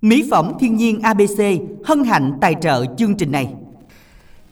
Mỹ phẩm thiên nhiên ABC hân hạnh tài trợ chương trình này.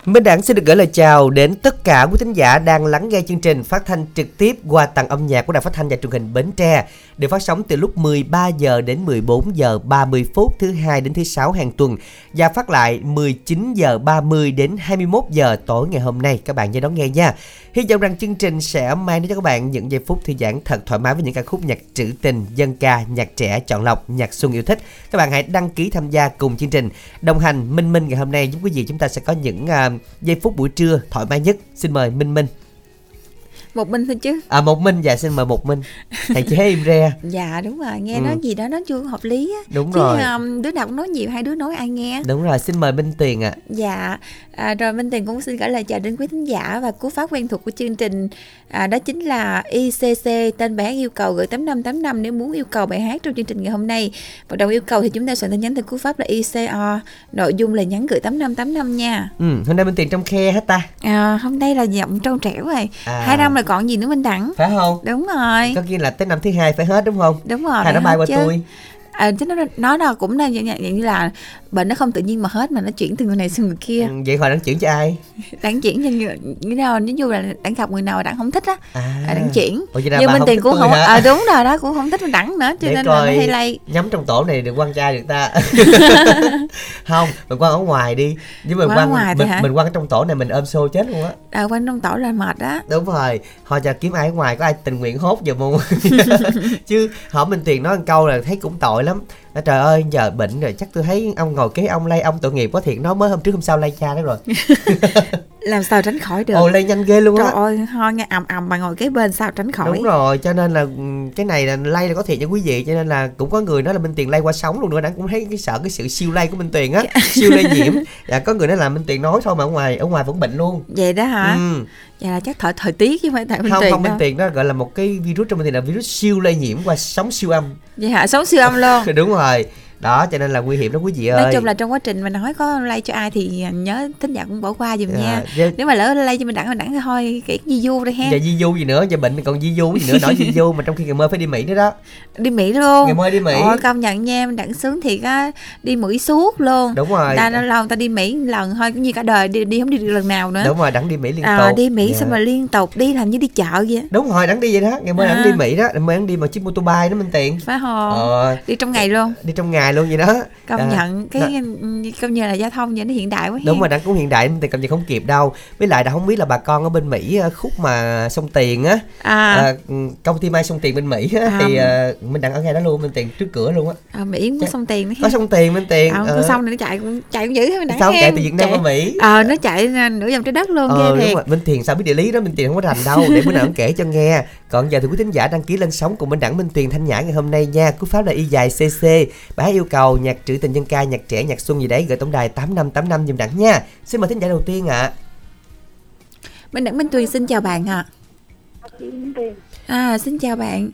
Minh Đảng xin được gửi lời chào đến tất cả quý thính giả đang lắng nghe chương trình phát thanh trực tiếp qua tầng âm nhạc của Đài Phát thanh và Truyền hình Bến Tre được phát sóng từ lúc 13 giờ đến 14 giờ 30 phút thứ hai đến thứ sáu hàng tuần và phát lại 19 giờ 30 đến 21 giờ tối ngày hôm nay các bạn nhớ đón nghe nha. Hy vọng rằng chương trình sẽ mang đến cho các bạn những giây phút thư giãn thật thoải mái với những ca khúc nhạc trữ tình, dân ca, nhạc trẻ chọn lọc, nhạc xuân yêu thích. Các bạn hãy đăng ký tham gia cùng chương trình. Đồng hành Minh Minh ngày hôm nay giúp quý vị chúng ta sẽ có những uh, giây phút buổi trưa thoải mái nhất. Xin mời Minh Minh một mình thôi chứ À một Minh dạ xin mời một Minh. Thầy chế im re. dạ đúng rồi nghe Ừ. nói gì đó nó chưa hợp lý á Đúng chứ rồi. um, đứa nào cũng nói nhiều hai đứa nói ai nghe Đúng rồi, xin mời Minh Tuyền ạ. Dạ, à, rồi Minh Tiền cũng xin gửi lời chào đến quý thính giả và cú pháp quen thuộc của chương trình à, Đó chính là ICC, tên bài hát yêu cầu gửi 8585 nếu muốn yêu cầu bài hát trong chương trình ngày hôm nay Và đầu yêu cầu thì chúng ta soạn tin nhắn từ cú pháp là ICO Nội dung là nhắn gửi 8585 nha Ừ, hôm nay Minh Tuyền trong khe hết ta. à, Hôm nay là giọng trâu trẻo rồi À. Hai năm rồi còn gì nữa Minh Đẳng Phải không? Đúng rồi Có nghĩa là tới năm thứ hai phải hết đúng không? Đúng rồi Hay nó bay qua chứ. tôi. À, chứ nó nó là cũng là dạng, dạng như là bệnh nó không tự nhiên mà hết mà nó chuyển từ người này sang người kia. Ừ, vậy hồi đang chuyển cho ai? đảng chuyển cho người như nào ví dụ là đảng gặp người nào mà đảng không thích á À, à, đảng chuyển. Ủa, nhưng không tiền cũng không hả? à, đúng rồi đó cũng không thích đảng nữa cho Để nên là nó hay lay. nhắm trong tổ này được quan trai được ta. Không mình quan ở ngoài đi. Nhưng mà Quan quan ngoài mình, mình quan trong tổ này mình ôm xô chết luôn á. À, quan trong tổ là mệt á. Đúng rồi thôi cho kiếm ai ở ngoài có ai tình nguyện hốt giùm không? Chứ họ mình tiền nói một câu là thấy cũng tội lắm. À, trời ơi giờ bệnh rồi chắc tôi thấy ông ngồi kế ông lay ông tội nghiệp quá thiệt nó mới hôm trước hôm sau lay cha đó rồi. làm sao tránh khỏi được? Ồ lay nhanh ghê luôn trời á ơi ho nghe ầm ầm mà ngồi kế bên sao tránh khỏi? Đúng rồi cho nên là ừ, cái này là lay là có thiệt cho quý vị cho nên là cũng có người nói là minh tiền lay qua sống luôn nữa đáng cũng thấy cái sợ cái sự siêu lay của minh tiền á siêu lây nhiễm. Dạ có người nói là minh tiền nói thôi mà ở ngoài ở ngoài vẫn bệnh luôn. Vậy đó hả? Ừ. vậy là chắc thời thời tiết chứ không phải tại minh không tiền không minh tiền đó gọi là một cái virus trong minh tiền là virus siêu lây nhiễm qua sóng siêu âm. Vậy hả? Sống siêu âm luôn. Đúng rồi đó cho nên là nguy hiểm đó quý vị ơi. nói chung là trong quá trình mà nói có lay cho ai thì nhớ thính giả cũng bỏ qua giùm nha. Dạ, dạ. nếu mà lỡ lay cho mình đẳng mình đẳng thôi kỹ di du đây ha. Giờ di du gì nữa giờ bệnh còn di du gì nữa nói di du mà trong khi ngày mơ phải đi mỹ nữa đó. Đi mỹ luôn. Ngày mơ đi mỹ. Ôi công nhận nha mình đẳng sướng thiệt á. Đi mỹ suốt luôn. Đúng rồi. Ta lâu lâu ta đi mỹ lần thôi cũng như cả đời đi đi không đi được lần nào nữa. Đúng rồi đặng đi mỹ liên tục. à, đi mỹ Dạ. xong rồi liên tục đi làm như đi chợ vậy. Đúng rồi đặng đi vậy đó. Ngày mơ À. đặng đi mỹ đó. Ngày mơ đặng đi bằng chiếc mô tô bay đó minh tiền. Phải không ờ. Đi trong ngày luôn. Đi trong ngày luôn vậy đó công À, nhận cái đó. công như là giao thông vậy nó hiện đại quá đúng ha. rồi đặng cũng hiện đại tiền cầm gì không kịp đâu với lại đã không biết là bà con ở bên mỹ ờ, khúc mà sông tiền á à, à, công ty mai sông tiền bên mỹ á, À. thì ờ, mình đang ở ngay đó luôn minh tiền trước cửa luôn á à mỹ cũng có sông tiền nữa có sông tiền minh tiền à, ờ. sông này nó chạy cũng chạy cũng dữ thế mình sao chạy từ việt nam qua mỹ ờ nó chạy nửa vòng trái đất luôn ờ ghê đúng thiệt rồi minh tiền sao biết địa lý đó minh tiền không có rành đâu để bữa nào kể cho nghe còn giờ thì quý thính giả đăng ký lên sóng cùng minh đẳng minh tiền thanh nhã ngày hôm nay nha cú pháp là y dài cc hát yêu cầu nhạc trữ tình dân ca nhạc trẻ nhạc xuân gì đấy gửi tổng đài tám năm tám năm giùm đẳng nha. Xin mời thính giả đầu tiên ạ. Mình đẳng minh tuyền xin chào bạn ạ. Minh Tiền à xin chào bạn.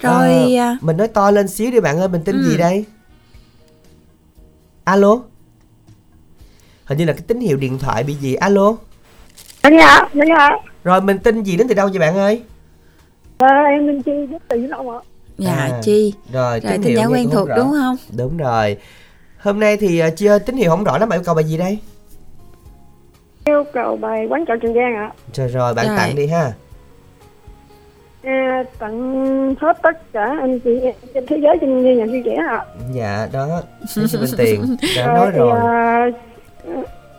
Rồi Ờ, à, mình nói to lên xíu đi bạn ơi mình tên Ừ. gì đây? Alo? Hình như là cái tín hiệu điện thoại bị gì? Alo? Anh dạ anh dạ rồi mình tin gì đến từ đâu vậy bạn ơi? À, em Minh Chi rất từ Vĩnh Long ạ dạ À, chi? rồi, rồi tín tin hiệu quen thuộc rõ. đúng không? Đúng rồi. Hôm nay thì uh, chưa tín hiệu không rõ lắm bạn yêu cầu bài gì đây? Yêu cầu bài quán trọ Trường Giang ạ. Rồi rồi bạn Rồi. tặng đi ha. À, tặng hết tất cả anh chị trên thế giới trên nhà sư trẻ ạ. Dạ đó xin tiền đã Rồi nói thì, rồi. à,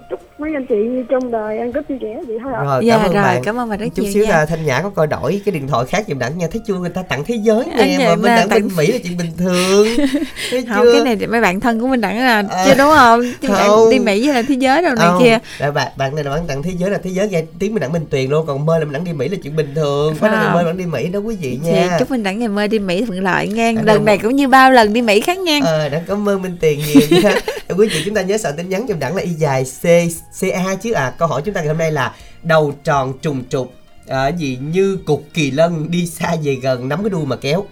chúc mấy anh chị trong đời ăn cướp vui vẻ vậy thôi ạ. Rồi dạ cảm ơn rồi bạn. cảm ơn bạn rất chút xíu nha. là thanh nhã có coi đổi cái điện thoại khác giùm đẳng nha. Thấy chưa? Người ta tặng thế giới nè vậy mà bên mà đẳng bên tặng- mỹ là chuyện bình thường. Thấy không chưa? cái này thì mấy bạn thân của mình đẳng là À, chưa đúng không? Chứ bạn không. đi mỹ với là thế giới đâu này kia. Là bạn bạn này là bạn tặng thế giới là thế giới nghe tiếng mình đẳng bình tuyền luôn. Còn mơ là mình đẳng đi mỹ là chuyện bình thường. Phải là mơ đẳng đi mỹ đó quý vị thì nha. chúc mình đẳng ngày mơ đi mỹ thuận lợi nha. Lần này cũng như bao lần đi mỹ khác nha. Ờ, đã cảm ơn Minh Tiền nhiều nha. Quý vị chúng ta nhớ soạn tin nhắn dùm đẳng là y dài C, CA chứ? À Câu hỏi chúng ta ngày hôm nay là Đầu tròn trùng trục à, gì? Như cục kỳ lân đi xa về gần nắm cái đuôi mà kéo.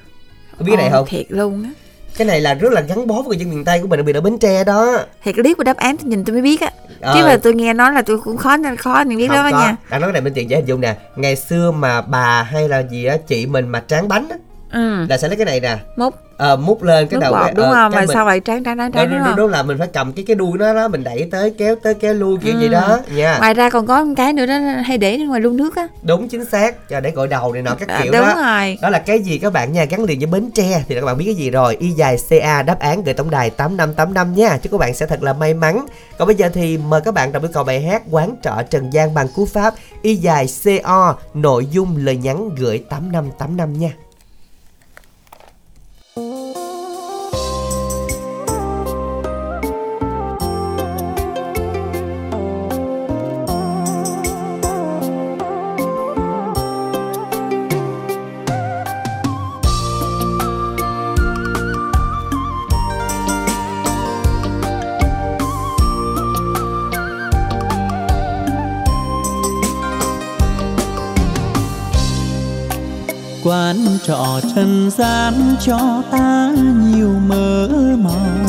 Có biết cái này không? thiệt luôn á. Cái này là rất là gắn bó với người dân miền Tây của mình đặc biệt ở Bến Tre đó. Thiệt clip của đáp án tôi nhìn tôi mới biết á. Ờ. chứ mà tôi nghe nói là tôi cũng khó nên khó nên biết Không đó nha. Đang nói cái này Minh Tiền dễ hình dung nè. Ngày xưa mà bà hay là gì á chị mình mà tráng bánh á ừ. Là sẽ lấy cái này nè. Múc. Ờ, múc lên cái nước đầu bọt cái, đúng ờ, không? mà mình- sao vậy tráng tráng tráng tráng đúng không? đó là mình phải cầm cái cái đuôi nó đó mình đẩy tới kéo tới kéo lui kiểu Ừ. gì đó nha. Ngoài ra còn có một cái nữa đó hay để ngoài lu nước á. Đúng chính xác. Cho để gội đầu này nọ các À, kiểu đúng đó. rồi. Đó là cái gì các bạn nha? Gắn liền với bến tre thì các bạn biết cái gì rồi? Y dài ca đáp án gửi tổng đài tám năm tám năm nha. Chúc các bạn sẽ thật là may mắn. Còn bây giờ thì mời các bạn đọc yêu cầu bài hát quán trọ trần gian bằng cú pháp y dài co nội dung lời nhắn gửi tám năm tám năm nha quán trọ trần gian cho ta nhiều mơ mộng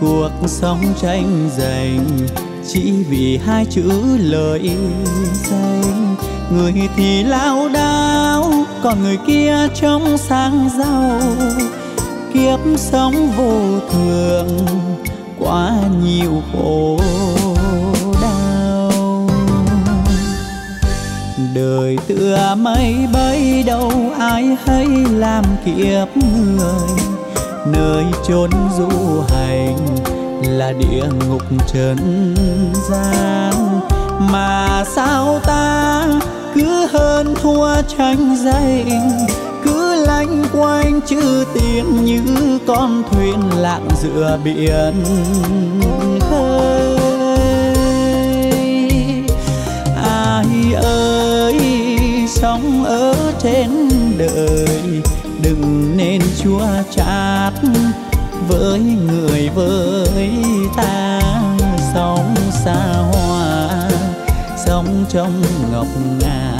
cuộc sống tranh giành chỉ vì hai chữ lời danh người thì lao đao, còn người kia trong sáng giàu. Kiếp sống vô thường, quá nhiều khổ. Đời tựa mây bay đâu, ai hay làm kiếp người. Nơi chốn du hành là địa ngục trần gian. Mà sao ta cứ hơn thua tranh giành, cứ lanh quanh chữ tiền như con thuyền lạng giữa biển khơi? Sống ở trên đời. Đừng nên chua chát với người với ta. Sống xa hoa, sống trong ngọc ngà.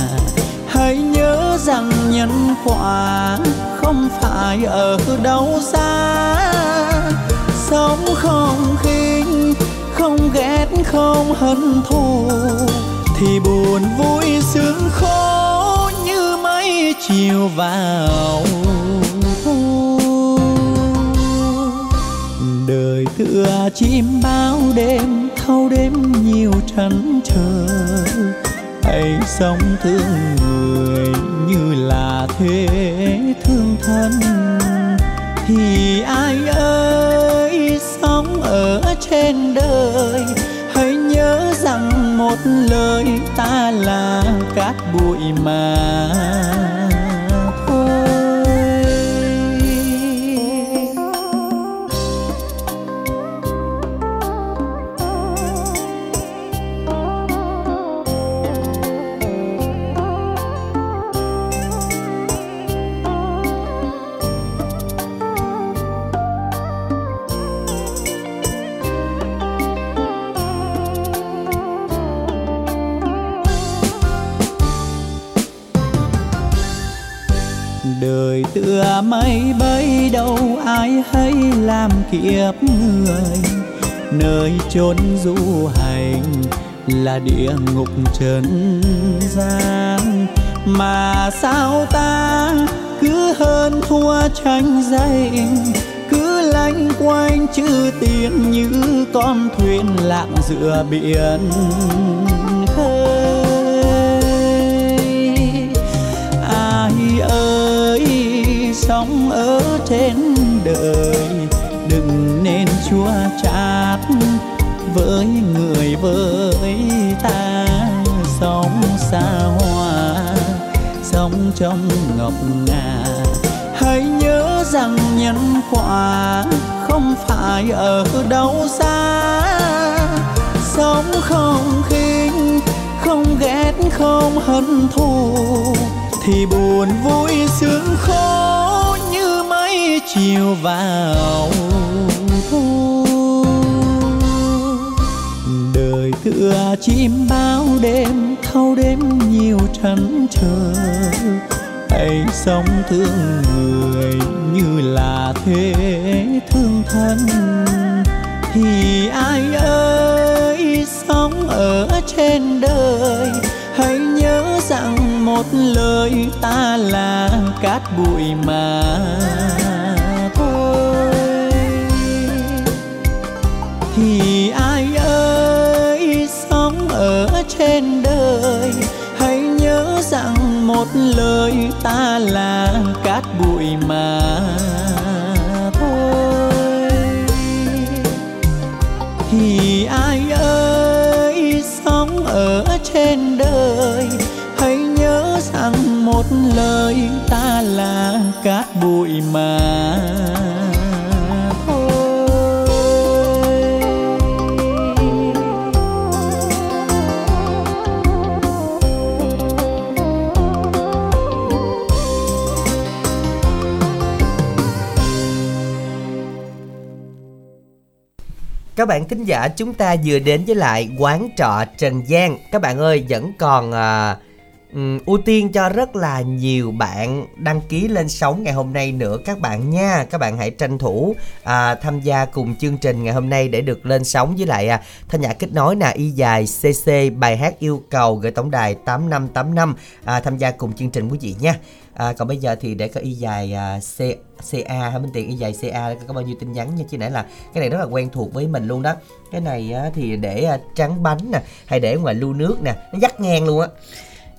Hãy nhớ rằng nhân quả không phải ở đâu xa. Sống không khinh, không ghét, không hận thù, thì buồn vui sướng khổ chiều vào. Thu đời tựa chim bao đêm, thâu đêm nhiều trăn trở. Hãy sống thương người như là thế thương thân. Thì ai ơi, sống ở trên đời, hãy nhớ rằng một lời ta là cát bụi mà. Mây bay đâu ai hay làm kiếp người. Nơi chốn du hành là địa ngục trần gian. Mà sao ta cứ hơn thua tranh giành, cứ lanh quanh chữ tiền như con thuyền lạng giữa biển khơi. Sống ở trên đời. Đừng nên chua chát với người với ta. Sống xa hoa, sống trong ngọc ngà. Hãy nhớ rằng nhân quả không phải ở đâu xa. Sống không khinh, không ghét, không hận thù, thì buồn vui sướng khổ chiều vào. Thu đời tựa chim bao đêm, thâu đêm nhiều trăn trở hãy sống thương người như là thế thương thân. Thì ai ơi sống ở trên đời? Hãy nhớ rằng một lời ta là cát bụi mà rằng lời ta là cát bụi mà thôi. Thì ai ơi, sống ở trên đời, hãy nhớ rằng một lời ta là cát bụi mà Các bạn thính giả chúng ta vừa đến với lại quán trọ Trần Giang. Các bạn ơi vẫn còn à, ưu tiên cho rất là nhiều bạn đăng ký lên sóng ngày hôm nay nữa. Các bạn nha Các bạn hãy tranh thủ à, tham gia cùng chương trình ngày hôm nay để được lên sóng với lại à, Thanh Nhã kết nối nè Y dài CC bài hát yêu cầu gửi tổng đài 8585 à, Tham gia cùng chương trình quý vị nha. À, còn bây giờ thì để có y dài à, C CA hay bên tiền? Y dài CA có bao nhiêu tin nhắn nha? Chứ nãy là cái này rất là quen thuộc với mình luôn đó. Cái này á, thì để à, trắng bánh nè hay để ngoài lu nước nè nó dắt ngang luôn á.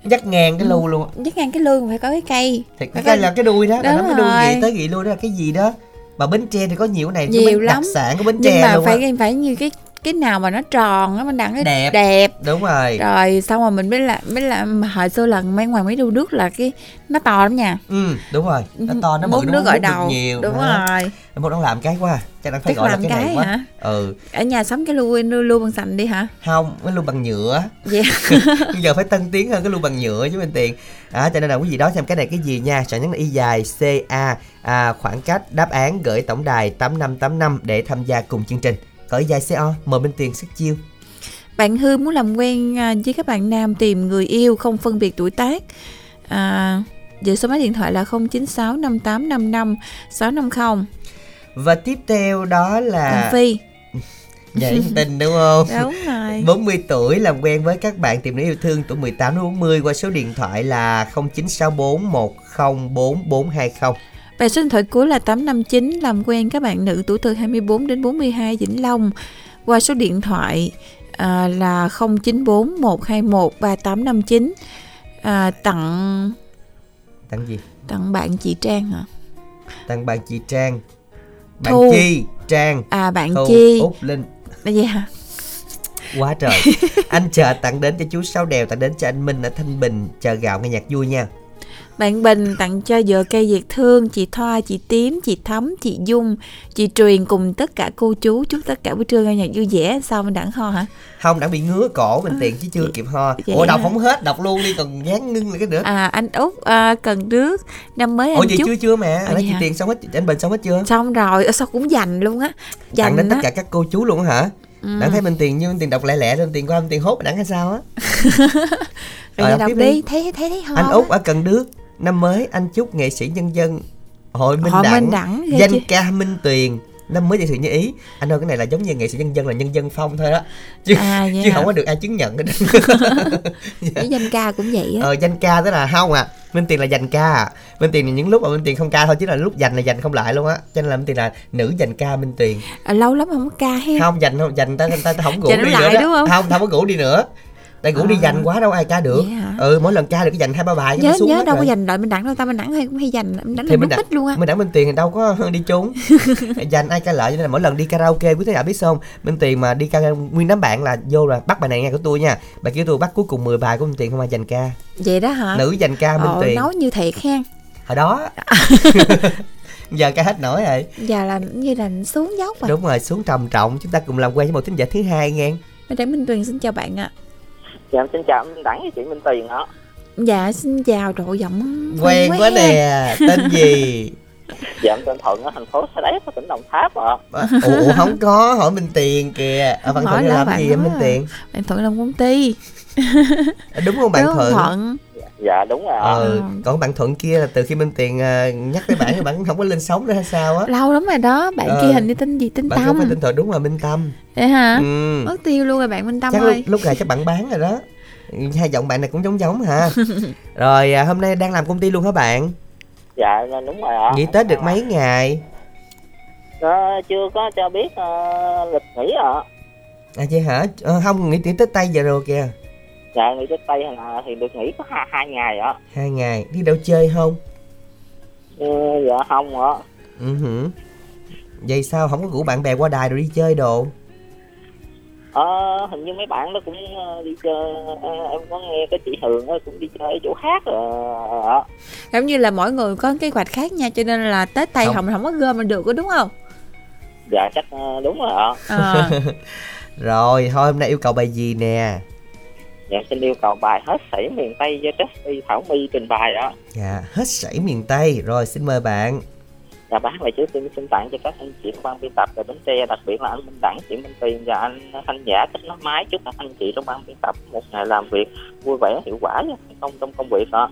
Dắt ngang cái lu luôn á. Dứt ngang cái lương phải có cái cây. Thì cái có- là cái đuôi đó là nó cái đuôi gì tới gì luôn đó. Là cái gì đó? Mà bến tre thì có nhiều cái này Nhiều lắm. đặc sản của bến Nhưng tre mà luôn á. phải phải như cái cái nào mà nó tròn á mình đặng cái Đẹp. đẹp. Đúng rồi. Rồi xong rồi mình mới làm mới làm hồi xưa lần mấy ngoài mấy đu nước là cái nó to lắm nha. Ừ đúng rồi. Nó to nó bự nó gọi đầu. nhiều. Đúng đó. rồi. Một nó làm cái quá chắc đang phải Chắc gọi là làm cái này cái quá. hả? ừ. Ở nhà sắm cái lu lu, lu bằng sành đi hả? Không cái lu bằng nhựa. Vậy bây giờ phải tân tiến hơn cái lu bằng nhựa chứ bên tiền. À, cho nên là quý vị đó xem cái này cái gì nha. Soạn nhắn y dài ca à, khoảng cách đáp án gửi tổng đài 8585 để tham gia cùng chương trình cởi dài co mời bên tiền sức chiêu. Bạn hư muốn làm quen à, với các bạn nam tìm người yêu không phân biệt tuổi tác. À, về số máy điện thoại là 096 5855 650 và tiếp theo đó là Phi. Nhảy tình đúng không? Đúng rồi. 40 tuổi làm quen với các bạn tìm nữ yêu thương tuổi 18 đến 40 qua số điện thoại là 0964 104420 Và số điện thoại cuối là 859 làm quen các bạn nữ tuổi từ 24 đến 42 Vĩnh Long. Qua số điện thoại à, là 094 121 3859 à, tặng tặng gì? Tặng bạn chị Trang hả? tặng bạn chị Trang. Bạn Thu. Chi Trang. À bạn Thu Chi. Úc Linh. Là gì hả? quá trời. Anh chờ tặng đến cho chú Sáu Đèo tặng đến cho anh Minh ở Thanh Bình chờ gạo nghe nhạc vui nha Bạn Bình tặng cho vợ cây Việt Thương, chị Thoa, chị Tím, chị Thắm, chị Dung, chị Truyền cùng tất cả cô chú. Chúc tất cả buổi trưa nghe nhạc vui vẻ. Sao mình đặng ho hả? không đã bị ngứa cổ bên tiền chứ chưa kịp ho. ủa đọc hả? không hết đọc luôn đi còn dán ngưng lại cái nữa. À anh Út à, cần nước năm mới ủa anh vậy chúc chưa chưa mẹ? Ờ, nói vậy chị tiền xong hết anh Bình xong hết chưa? Xong rồi Ờ, sao cũng dành luôn á. Tặng dành đến tất cả các cô chú luôn hả? Ừ. Đặng thấy bên tiền như bên tiền đọc lẹ lẹ lên tiền qua bên tiền hốt đặng hay sao á? Rồi đọc đi. đi. thấy thấy thấy ho anh út ở cần đước năm mới anh chúc nghệ sĩ nhân dân hội minh Hội đẳng, Minh Đẳng, danh chưa? ca minh tuyền. Năm mới dạy sự như ý. Anh ơi cái này là giống như nghệ sĩ nhân dân là nhân dân phong thôi đó. Chứ, À, chứ không có được ai chứng nhận hết với danh ca cũng vậy á. Ờ danh ca tức là không à. Minh tiền là dành ca à. minh tiền là những lúc mà minh tiền không ca thôi chứ là lúc dành là dành không lại luôn á. Cho nên là minh tiền là nữ dành ca minh tiền à, lâu lắm không có ca he không dành không dành ta ta, ta không ngủ đi nữa đó. đúng không? không không có ngủ đi nữa tại ngủ đi À. dành quá đâu ai ca được. Vậy hả? ừ mỗi lần ca được dành hai ba bài cái nhớ xuống nhớ đâu có rồi. dành đợi mình đặng đâu ta mình đặng hay cũng hay dành mình đánh thì mình bích luôn á. mình đã minh tiền thì đâu có đi trốn dành ai ca lợi cho nên là mỗi lần đi karaoke quý thính giả biết không? Minh tiền mà đi karaoke nguyên đám bạn là vô là bắt bài này nghe của tôi nha. Bài kêu tôi bắt cuối cùng 10 bài của minh tiền không ai dành ca. Vậy đó hả? Nữ dành ca minh ờ, tiền. nói như thiệt ha hồi đó. Giờ ca hết nổi rồi. Giờ là như là xuống dốc rồi. Đúng rồi xuống trầm trọng. Chúng ta cùng làm quen với một thính giả thứ hai nghe. Để minh tuyền xin chào bạn ạ Dạ, em xin chào anh Đẳng với chị Minh Tuyền ạ. dạ xin chào độ giọng quen quá nè tên gì? Dạ, em tên Thuận ở thành phố Sa Đéc, ở tỉnh Đồng Tháp ạ. À, ủa không có hỏi minh tiền kìa. Ở bạn Hỏi thuận là làm bạn gì em minh à. tiền bạn thuận làm công ty. À, đúng không bạn thuận? Thuận Dạ, đúng rồi. Ừ. Ờ. còn bạn thuận kia là từ khi minh tiền à, nhắc tới bạn thì bạn không có lên sóng nữa hay sao á? Lâu lắm rồi đó bạn Ờ. kia hình như tên gì? Tên bạn tâm. không phải tên thuận đúng là minh tâm. Vậy hả? Ừ. mất tiêu luôn rồi bạn minh tâm chắc ơi. lúc, lúc này chắc bạn bán rồi đó. Hai giọng bạn này cũng giống giống hả rồi à, hôm nay đang làm công ty luôn hả bạn? Dạ đúng rồi ạ. Nghỉ tết được mấy ngày? Ờ, chưa có cho biết ờ, lịch nghỉ ạ. À vậy hả? Ờ, không nghỉ nghỉ tết tây giờ rồi kìa dạ nghỉ tết tây là thì được nghỉ có hai, hai ngày ạ. Hai ngày. Đi đâu chơi không? Ừ, dạ không ạ. Ừ vậy sao? Không có rủ bạn bè qua đài rồi đi chơi đồ? Ờ hình như mấy bạn nó cũng ờ, đi chơi. Ờ, em có nghe cái chị Hường nó cũng đi chơi ở chỗ khác rồi ạ. Giống như là mỗi người có kế hoạch khác nha cho nên là tết tây Không. không không có gom mà được có đúng không? Dạ chắc đúng rồi ạ. À, rồi thôi hôm nay yêu cầu bài gì nè dạ xin yêu cầu bài hết sảy miền tây do Trusty Thảo My trình bày ạ. Dạ hết sảy miền tây. Rồi xin mời bạn. Dạ bác này trước tiên xin tặng cho các anh chị trong ban biên tập về bến tre đặc biệt là anh Minh Đẳng chị Minh Tiền và anh Thanh Giả. Kết nối máy chúc các anh chị trong ban biên tập một ngày làm việc vui vẻ hiệu quả nha công trong công việc ạ.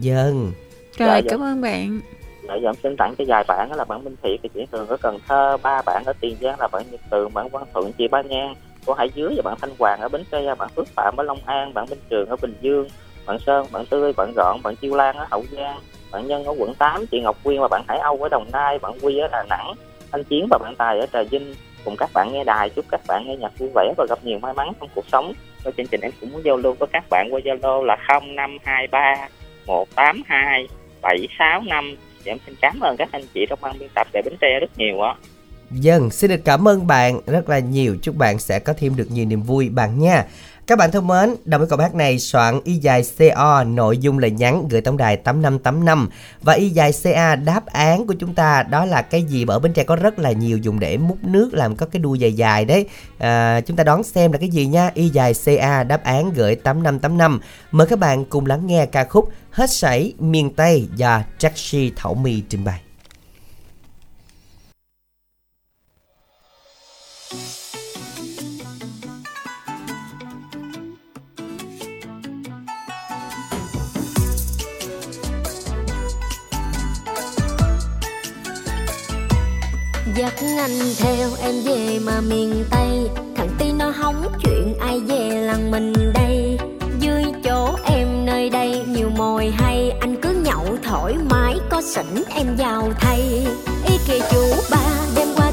Dân rồi Dạ, dạ. cảm ơn bạn. Dạ, dạ, em xin tặng cho vài bạn đó là bạn Minh Thiện, chị Thường ở Cần Thơ, ba bạn ở Tiền Giang là bạn Nhật Tường, bạn Văn Thuận, chị Ba Nhan, của Hải Dưới và bạn Thanh Hoàng ở Bến Tre, bạn Phước Phạm ở Long An, bạn Minh Trường ở Bình Dương, bạn Sơn, bạn Tươi, bạn Gọn, bạn Chiêu Lan ở Hậu Giang, bạn Nhân ở quận 8, chị Ngọc Quyên và bạn Hải Âu ở Đồng Nai, bạn Quy ở Đà Nẵng, anh Chiến và bạn Tài ở Trà Vinh cùng các bạn nghe đài chúc các bạn nghe nhạc vui vẻ và gặp nhiều may mắn trong cuộc sống. Và chương trình em cũng muốn giao lưu với các bạn qua Zalo là 0523 182 765 em xin cảm ơn các anh chị trong ban biên tập tại Bến Tre rất nhiều ạ. Dân, xin được cảm ơn bạn rất là nhiều. Chúc bạn sẽ có thêm được nhiều niềm vui bạn nha. Các bạn thân mến, đồng với câu hát này soạn y dài CO nội dung lời nhắn gửi tổng đài 8585 và y dài CA đáp án của chúng ta đó là cái gì ở Bến Tre có rất là nhiều dùng để múc nước làm có cái đuôi dài dài đấy. À, chúng ta đón xem là cái gì nha. Y dài CA đáp án gửi 8585. Mời các bạn cùng lắng nghe ca khúc Hết sảy miền Tây do Jackshi Thảo My trình bày. Dắt anh theo em về mà miền Tây. Thằng tí nó hóng chuyện ai về làng mình đây. Dưới chỗ em nơi đây nhiều mồi hay. Anh cứ nhậu thoải mái, có sỉnh em vào thay. Ý kìa chú ba, đêm qua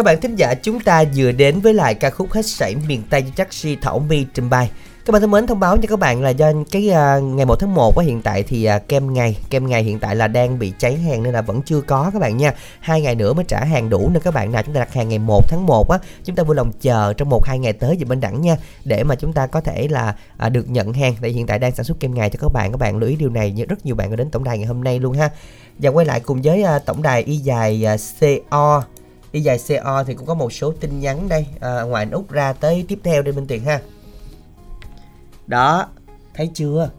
Các bạn thính giả chúng ta vừa đến với lại ca khúc hết sảy miền Tây do chắc si Thảo My trình bày. Các bạn thân mến thông báo cho các bạn là do cái uh, ngày 1 tháng 1 á hiện tại thì uh, kem ngày kem ngày hiện tại là đang bị cháy hàng nên là vẫn chưa có các bạn nha. Hai ngày nữa mới trả hàng đủ nên các bạn nào chúng ta đặt hàng ngày 1 tháng 1 á, chúng ta vui lòng chờ trong một hai ngày tới về bên đẳng nha để mà chúng ta có thể là uh, được nhận hàng. Tại hiện tại đang sản xuất kem ngày cho các bạn. Các bạn lưu ý điều này như rất nhiều bạn đã đến tổng đài ngày hôm nay luôn ha. Và quay lại cùng với uh, tổng đài y dài uh, CO y dài CO thì cũng có một số tin nhắn đây. À, ngoài anh út ra tới tiếp theo đây Minh Tiền ha. Đó thấy chưa?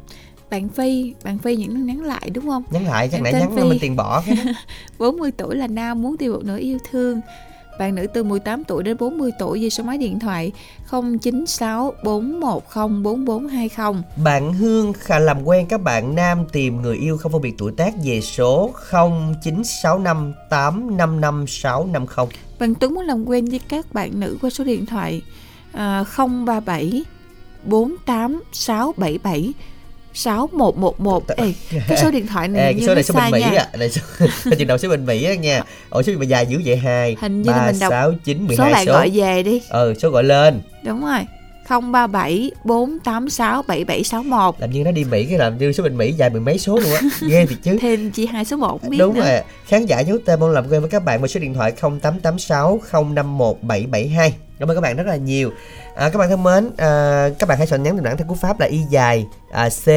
Bạn Phi bạn Phi những nhắn lại đúng không? Nhắn lại chắc nãy nhắn Phi. là Minh Tiền bỏ cái đó. 40 tuổi là nam muốn tìm một nửa yêu thương bạn nữ từ 18 tuổi đến 40 tuổi về số máy điện thoại 096 410 4420 bạn Hương khả làm quen các bạn nam tìm người yêu không phân biệt tuổi tác về số 0965 855 650 Bạn Tuấn muốn làm quen với các bạn nữ qua số điện thoại à, 037 48 677 6111 Ê, cái số điện thoại này Ê, như cái số này số bên Mỹ nha. á, này số chừng đầu số bên Mỹ á nha. Ủa số mà dài dữ vậy hai Hình như là mình đọc 6 9 12 số bạn số. gọi về đi Ừ, số gọi lên. đúng rồi 037 486 7761 Làm như nó đi Mỹ cái làm như số bên Mỹ dài mười mấy số luôn á. Ghê thiệt chứ. thêm chỉ hai số 1 biết Đúng nữa. rồi. Khán giả dấu tên mong làm quen với các bạn qua số điện thoại 0886 051 772. Cảm ơn các bạn rất là nhiều. À, các bạn thân mến, à, các bạn hãy soạn nhắn tin bản theo cú pháp là y dài à, C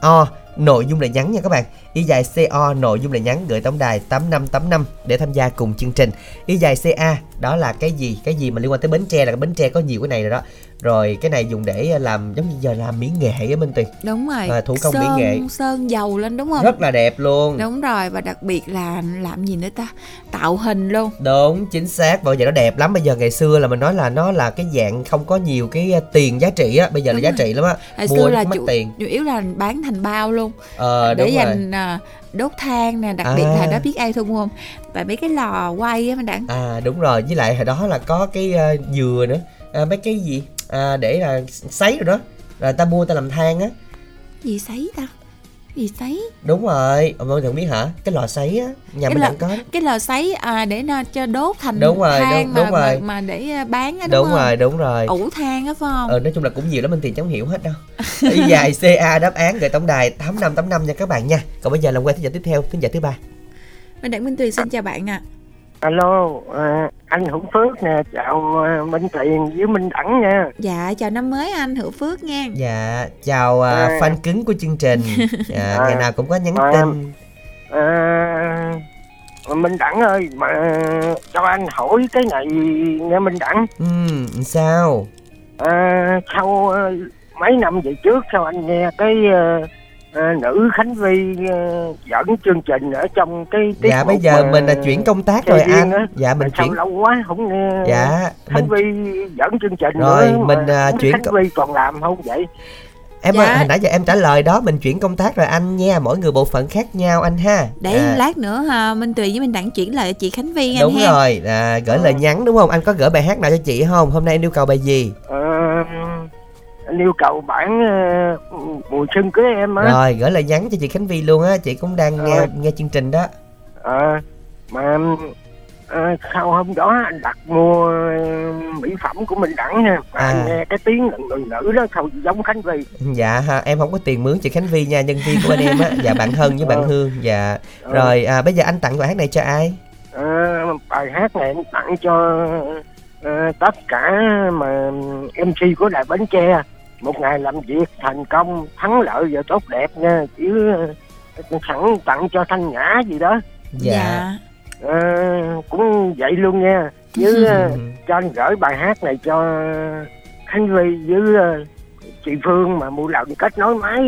O nội dung là nhắn nha các bạn y dài CO nội dung là nhắn gửi tổng đài 8585 để tham gia cùng chương trình y dài CA đó là cái gì cái gì mà liên quan tới Bến Tre là Bến Tre có nhiều cái này rồi đó rồi cái này dùng để làm giống như giờ làm mỹ nghệ á Minh Tuyền đúng rồi À, thủ công mỹ sơn, nghệ. sơn dầu lên đúng không rất là đẹp luôn đúng rồi và đặc biệt là làm gì nữa ta tạo hình luôn Đúng, chính xác. Bây giờ nó đẹp lắm. Bây giờ ngày xưa là mình nói là nó là cái dạng không có nhiều cái uh, tiền giá trị á, bây giờ Đúng là giá rồi. trị lắm á. Mua xưa là mất chủ, tiền. chủ yếu là bán thành bao luôn Ờ để đúng rồi. dành à, đốt than nè đặc biệt À. là đó biết ai thu không và mấy cái lò quay á mình đặng À đúng rồi, với lại hồi đó là có cái uh, dừa nữa. À, mấy cái gì à, để là sấy rồi đó. Rồi ta mua ta làm than á. gì sấy ta gì sấy Đúng rồi, ông ơi không biết hả? Cái lò sấy á, nhà Cái mình lò- đang có. cái lò sấy à, để nó cho đốt thành Đúng rồi, than đúng- mà, đúng rồi. mà mà để à, bán á đúng, Đúng không rồi, đúng rồi. ủ than á phải không Ờ, nói chung là cũng nhiều lắm mình tiền chẳng hiểu hết đâu dài CA đáp án gửi tổng đài 8585 nha các bạn nha Còn bây giờ làm quen thính giả tiếp theo, thính giả thứ ba mình đặng minh tuyền xin chào bạn ạ Alo, à, anh Hữu Phước nè, chào à, Minh Tiền với Minh Đẳng nha. dạ chào năm mới anh hữu phước nha Dạ, chào à, À. fan cứng của chương trình dạ, À. Ngày nào cũng có nhắn À. tin À, Minh Đẳng ơi, mà cho anh hỏi cái này nghe Minh Đẳng. Ừm, sao? À, sau à, mấy năm về trước, sao anh nghe cái à, à, nữ Khánh Vy à, dẫn chương trình ở trong cái tiết Dạ, bây giờ mà mình là chuyển công tác rồi anh á. Dạ, mình sao chuyển lâu quá không nghe Dạ, Khánh mình Vy dẫn chương trình Rồi, nữa mình, biết chuyển Khánh co- Vy còn làm không vậy Em Dạ. ơi, hồi nãy giờ em trả lời đó Mình chuyển công tác rồi anh nha Mỗi người bộ phận khác nhau anh ha để À, lát nữa ha, minh tuyền với minh đặng chuyển lời cho chị khánh vi anh Đúng ha rồi, à, gửi lời nhắn đúng không? Anh có gửi bài hát nào cho chị không? Hôm nay em yêu cầu bài gì? Ờ, anh yêu cầu bản mùa xuân cưới em á Rồi, gửi lời nhắn cho chị Khánh Vi luôn á Chị cũng đang nghe Rồi. nghe chương trình đó Ờ, mà ờ, sau hôm đó anh đặt mua ờ, mỹ phẩm của mình đẳng nha mà À. anh nghe cái tiếng người nữ đó sao giống khánh vy Dạ ha, em không có tiền mướn chị Khánh Vi nha, nhân viên của bên em á. Dạ bạn Hân với bạn. Hương. Dạ. Ờ, Rồi à, bây giờ anh tặng bài hát này cho ai? ờ, bài hát này anh tặng cho ờ, tất cả mà mc của đài bến tre một ngày làm việc thành công thắng lợi và tốt đẹp nha chứ ờ, sẵn tặng cho thanh nhã gì đó Dạ. Ờ, cũng vậy luôn nha với ờ, cho anh gửi bài hát này cho Khánh Vy với chị Phương mà một lần kết nối máy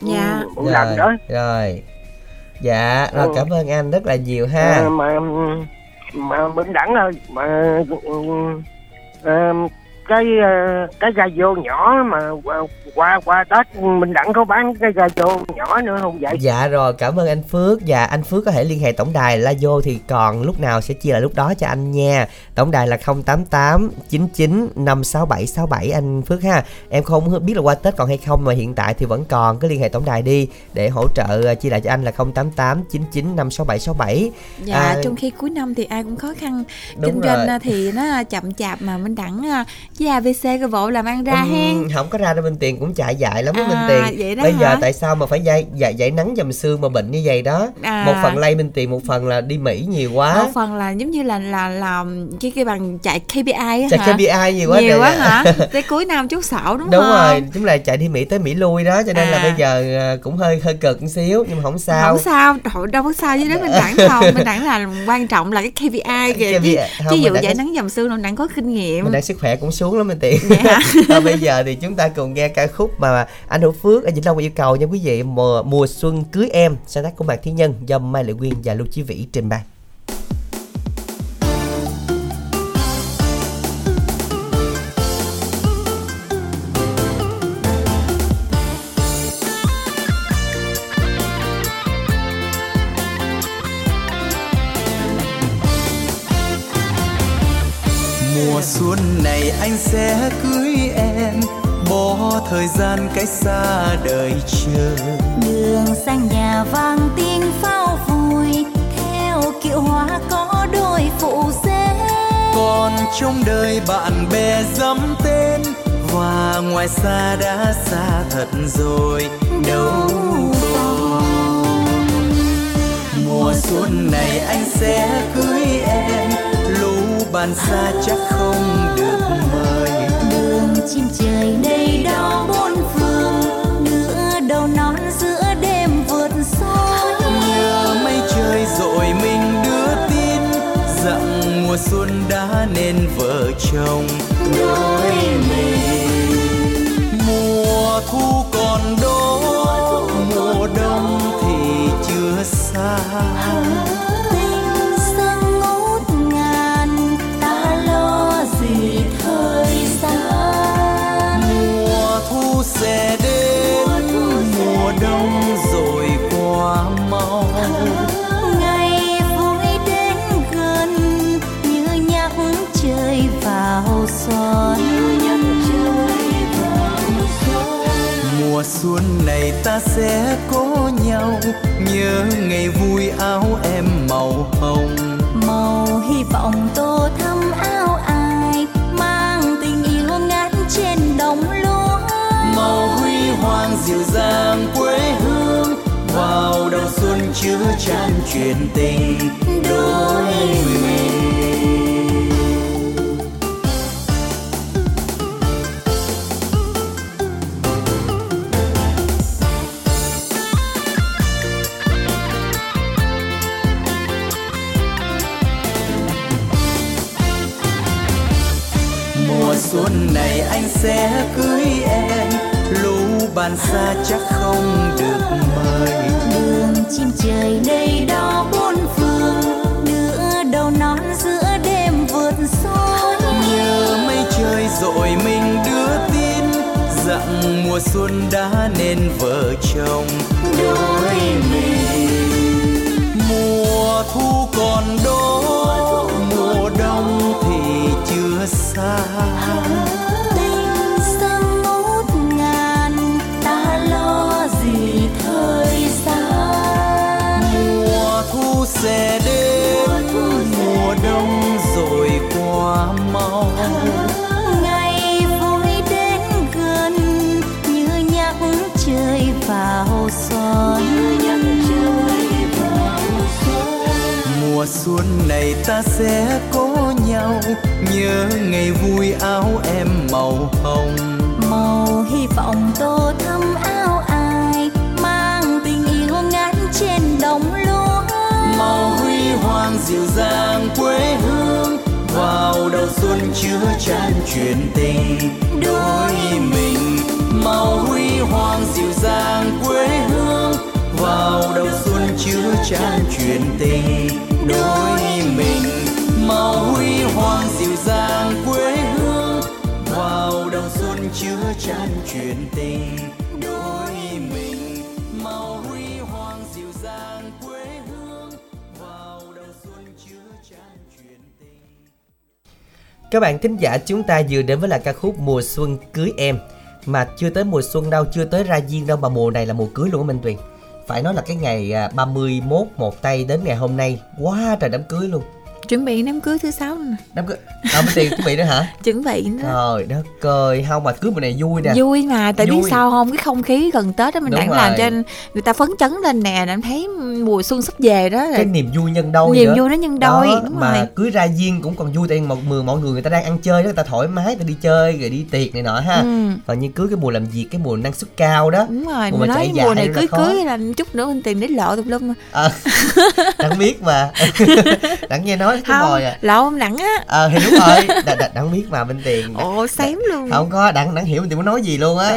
Dạ. một lần đó Rồi. Dạ, rồi Ừ. cảm ơn anh rất là nhiều ha. Ờ, mà mà Minh Đẳng ơi mà ừ, ờ, cái ờ, cái gà vô nhỏ mà qua- qua tết mình đặng có bán cái gà vô nhỏ nữa không vậy? Dạ rồi, cảm ơn anh Phước. Và anh Phước có thể liên hệ tổng đài La vô thì còn lúc nào sẽ chia lại lúc đó cho anh nha. Tổng đài là 088 99 567 67 anh Phước ha. Em không biết là qua Tết còn hay không mà hiện tại thì vẫn còn. Cứ liên hệ tổng đài đi để hỗ trợ ờ, chia lại cho anh là 088 99 567 67 Dạ, À, trong khi cuối năm thì ai cũng khó khăn. Kinh doanh rồi. à, thì nó chậm chạp mà Minh Đẳng với ABC cái bộ làm ăn ra Ừm, hen. không có ra đâu Minh Tiền cũng chạy dại lắm À, Minh Tiền vậy đó Bây giờ hả? tại sao mà phải dạy, dạy, dạy nắng dầm xương mà bệnh như vậy đó À. Một phần lây Minh Tiền, một phần là đi Mỹ nhiều quá Một phần là giống như là là là cái cái bằng chạy KPI á Chạy hả? KPI nhiều quá Nhiều quá hả? Tới cuối năm chút xảo đúng, đúng không? rồi chúng là chạy đi mỹ tới mỹ lui đó cho nên là À. bây giờ à, cũng hơi hơi cực một xíu nhưng mà không sao Không sao, trời, đâu có sao với đó mình đẳng không Mình đẳng là quan trọng là cái KPI kìa KPI, chứ, chứ mình dụ có- nắng dầm xương mình đẳng có kinh nghiệm mình đang sức khỏe cũng xuống lắm anh tiện hả? Thôi bây giờ thì chúng ta cùng nghe ca khúc mà anh Hữu Phước anh Vĩnh Long yêu cầu nha quý vị. Mùa mùa xuân cưới em sáng tác của Mạc Thiên Nhân do Mai Lệ Quyên và Lưu Chí Vĩ trình bày sẽ cưới em. Bỏ thời gian cách xa đời chờ. Đường sang nhà vang tiếng pháo vui. Theo kiệu hoa có đôi phụ xe. Còn trong đời bạn bè dám tên. Và ngoài xa đã xa thật rồi. Đâu mùa xuân này anh sẽ cưới em bạn xa chắc không được mời. Đường chim trời đầy đau bốn phương nửa đầu non giữa đêm vượt soi nhờ mây trời dội mình đưa tin rằng mùa xuân đã nên vợ chồng xuân này ta sẽ có nhau. Nhớ ngày vui áo em màu hồng. Màu hy vọng tô thắm áo ai mang tình yêu ngát trên đồng lúa. Màu huy hoàng dịu dàng quê hương vào đầu xuân chứa chan truyền tình. Đôi mình bạn xa chắc không được mời. Đường chim trời đầy đo bốn phương nửa đầu non giữa đêm vượt soi nhờ mây trời dội mình đưa tin rằng mùa xuân đã nên vợ chồng đôi mình. mùa thu còn đó mùa đông thì chưa xa sẽ đến mùa đông rồi qua mau. Ngày vui đến gần như nhắc trời vào xuân. Mùa xuân này ta sẽ có nhau nhớ ngày vui áo em màu hồng. Màu hy vọng tô hoang huy hoàng dịu dàng quê hương. Vào đầu xuân chứa chan truyền tình đôi mình. Màu huy hoàng dịu dàng quê hương. Vào đầu xuân chứa chan truyền tình đôi mình. Màu huy hoàng dịu dàng Các bạn thính giả chúng ta vừa đến với là ca khúc Mùa Xuân Cưới Em. Mà chưa tới mùa xuân đâu, chưa tới ra diên đâu Mà mùa này là mùa cưới luôn á Minh Tuyền. Phải nói là cái ngày à, 31 một tay đến ngày hôm nay Quá trời đám cưới luôn chuẩn bị đám cưới thứ sáu nè. Đám cưới, à, Minh Tuyền chuẩn bị nữa hả? chuẩn bị đó. Trời đất ơi, không mà cưới mùa này vui nè. Vui mà tại biết Vui. sao không? Cái không khí gần tết đó mình đang làm cho người ta phấn chấn lên nè em thấy mùa xuân sắp về đó Cái niềm vui nhân đôi niềm nữa. vui nó nhân đôi Đó, đúng mà rồi. cưới ra duyên cũng còn vui tại mọi người mọi người người ta đang ăn chơi đó người ta thoải mái người ta đi chơi rồi đi tiệc này nọ ha. Ừ. còn như cưới cái mùa làm việc cái mùa năng suất cao đó. Đúng rồi Mùa mà nói mùa này rất là cưới cưới là chút nữa anh tiền để lộ tùm lum à, đặng biết mà. Đặng nghe nói cái không mồi à. lộ không nặng á. Ờ thì đúng rồi. Đặng, đặng, đặng biết mà bên tiền. Ồ xém luôn. không có đặng đặng hiểu bên tiền muốn nói gì luôn á.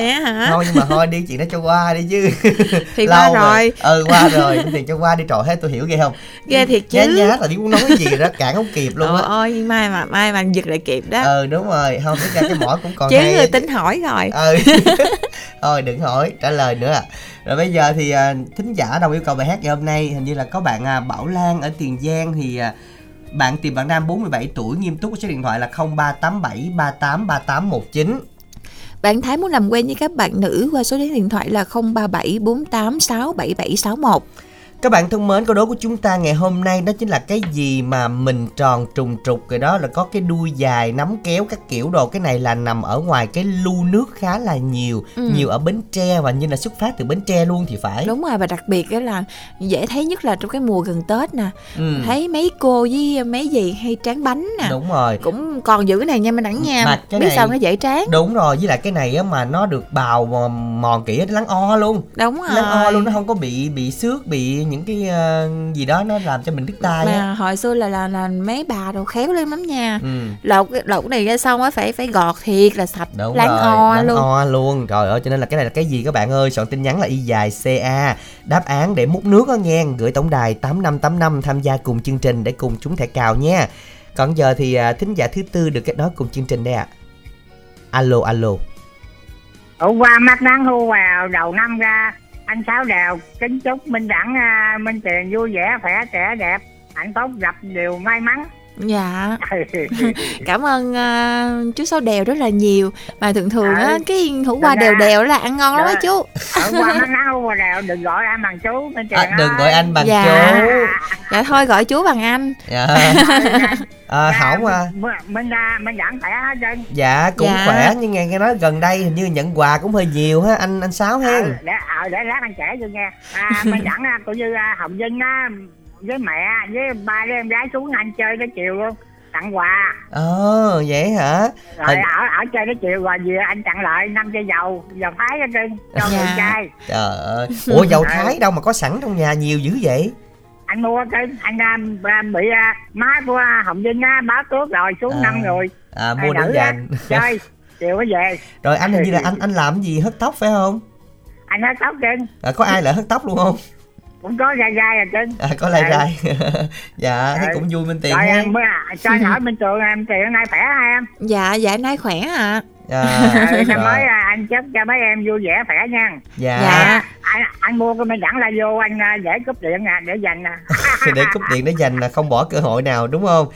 Thôi nhưng mà thôi đi chuyện đó cho qua đi chứ. Thì Lâu qua rồi. Ừ qua rồi. Bên tiền cho qua đi trò hết tôi hiểu ghê không? Ghê thiệt nhá chứ. nhá là đi muốn nói gì đó cản không kịp luôn á. Ôi mai mà mai mà giật lại kịp đó. Ờ đúng rồi. Không tính ra cái mỏ cũng còn chứ hay người tính hỏi rồi. Ừ. Thôi đừng hỏi trả lời nữa. À. rồi bây giờ thì à, thính giả đâu yêu cầu bài hát ngày hôm nay hình như là có bạn à, Bảo Lan ở Tiền Giang thì à, bạn tìm bạn nam 47 tuổi, nghiêm túc số điện thoại là 0387 38 3819 bạn Thái muốn làm quen với các bạn nữ qua số điện thoại là 0374867761 các bạn thân mến, câu đố của chúng ta ngày hôm nay đó chính là cái gì mà mình tròn trùng trục rồi đó là có cái đuôi dài nắm kéo các kiểu đồ. Cái này là nằm ở ngoài cái lu nước khá là nhiều Ừ. nhiều ở Bến Tre và như là xuất phát từ Bến Tre luôn thì phải. Đúng rồi và đặc biệt á là dễ thấy nhất là trong cái mùa gần Tết nè. Ừ. thấy mấy cô với mấy dì hay tráng bánh nè. Đúng rồi. Cũng còn giữ cái này nha mình đẳng nha. Mà cái biết này- sao nó dễ tráng. Đúng rồi với lại cái này á mà nó được bào mòn kỹ nó lắng o luôn. Đúng rồi lắng o luôn nó không có bị bị xước bị những cái ờ, gì đó nó làm cho mình đứt tay á mà hồi xưa là là là mấy bà đồ khéo lên lắm nha ừ. lột cái- lột này ra xong á phải phải gọt thiệt là sạch Đúng láng rồi, o láng luôn o luôn. Trời ơi, cho nên là cái này là cái gì các bạn ơi? Soạn tin nhắn là y dài CA. Đáp án để múc nước đó nghe, gửi tổng đài 8585 tham gia cùng chương trình để cùng trúng thẻ cào nha. Còn giờ thì à, thính giả thứ tư được kết nối cùng chương trình đây ạ. Alo alo. Hôm qua mắt nắng thu vào đầu năm ra anh Sáu đào, kính chúc Minh Đẳng à, Minh Tiền vui vẻ, khỏe, trẻ đẹp, hạnh phúc, gặp điều may mắn dạ cảm ơn à, chú sáu đèo rất là nhiều mà thường thường á Ừ. cái hủ qua ra. đều là ăn ngon lắm á Được. chú hôm qua thu vào đèo đừng gọi anh bằng chú À, đừng gọi anh bằng Dạ. chú. dạ thôi gọi chú bằng anh Dạ. À, hỏng à. Minh Minh à, Minh Đẳng khỏe hết trơn Dạ cũng Dạ. khỏe nhưng nghe nghe nói gần đây hình như nhận quà cũng hơi nhiều ha anh anh sáu ha. Ờ, để ờ, để lát anh kể cho nghe à, Minh Đẳng à, cũng như à, Hồng Vinh á với mẹ với ba đứa em gái xuống anh chơi tới chiều luôn tặng quà Ồ vậy hả? rồi Hình- ở ở chơi tới chiều rồi về anh tặng lại năm chai dầu dầu thái hết trơn cho người Dạ. trai Trời ơi. Ủa dầu Ừ. thái đâu mà có sẵn trong nhà nhiều dữ vậy? anh mua cái anh à, à, bị à, má của hồng vinh á báo cướp rồi xuống À. năm rồi À mua á, dành. chơi chiều mới về Rồi anh hình như là anh anh làm cái gì hớt tóc phải không? anh nói tóc trơn À, có ai lại hớt tóc luôn không? Cũng có gai gai rồi trơn À, có lai Ừ. rai. dạ, thấy Ừ. cũng vui bên tiền rồi em mới à, cho anh hỏi bên trường em tiền hôm nay khỏe hả em dạ dạ nay khỏe ạ À, ừ, năm rồi. mới à, anh chúc cho mấy em vui vẻ khỏe nha Dạ. Dạ. anh anh mua cái mình đẳng là vô anh à, để cúp điện nè để dành nè để cúp điện để dành là không bỏ cơ hội nào đúng không?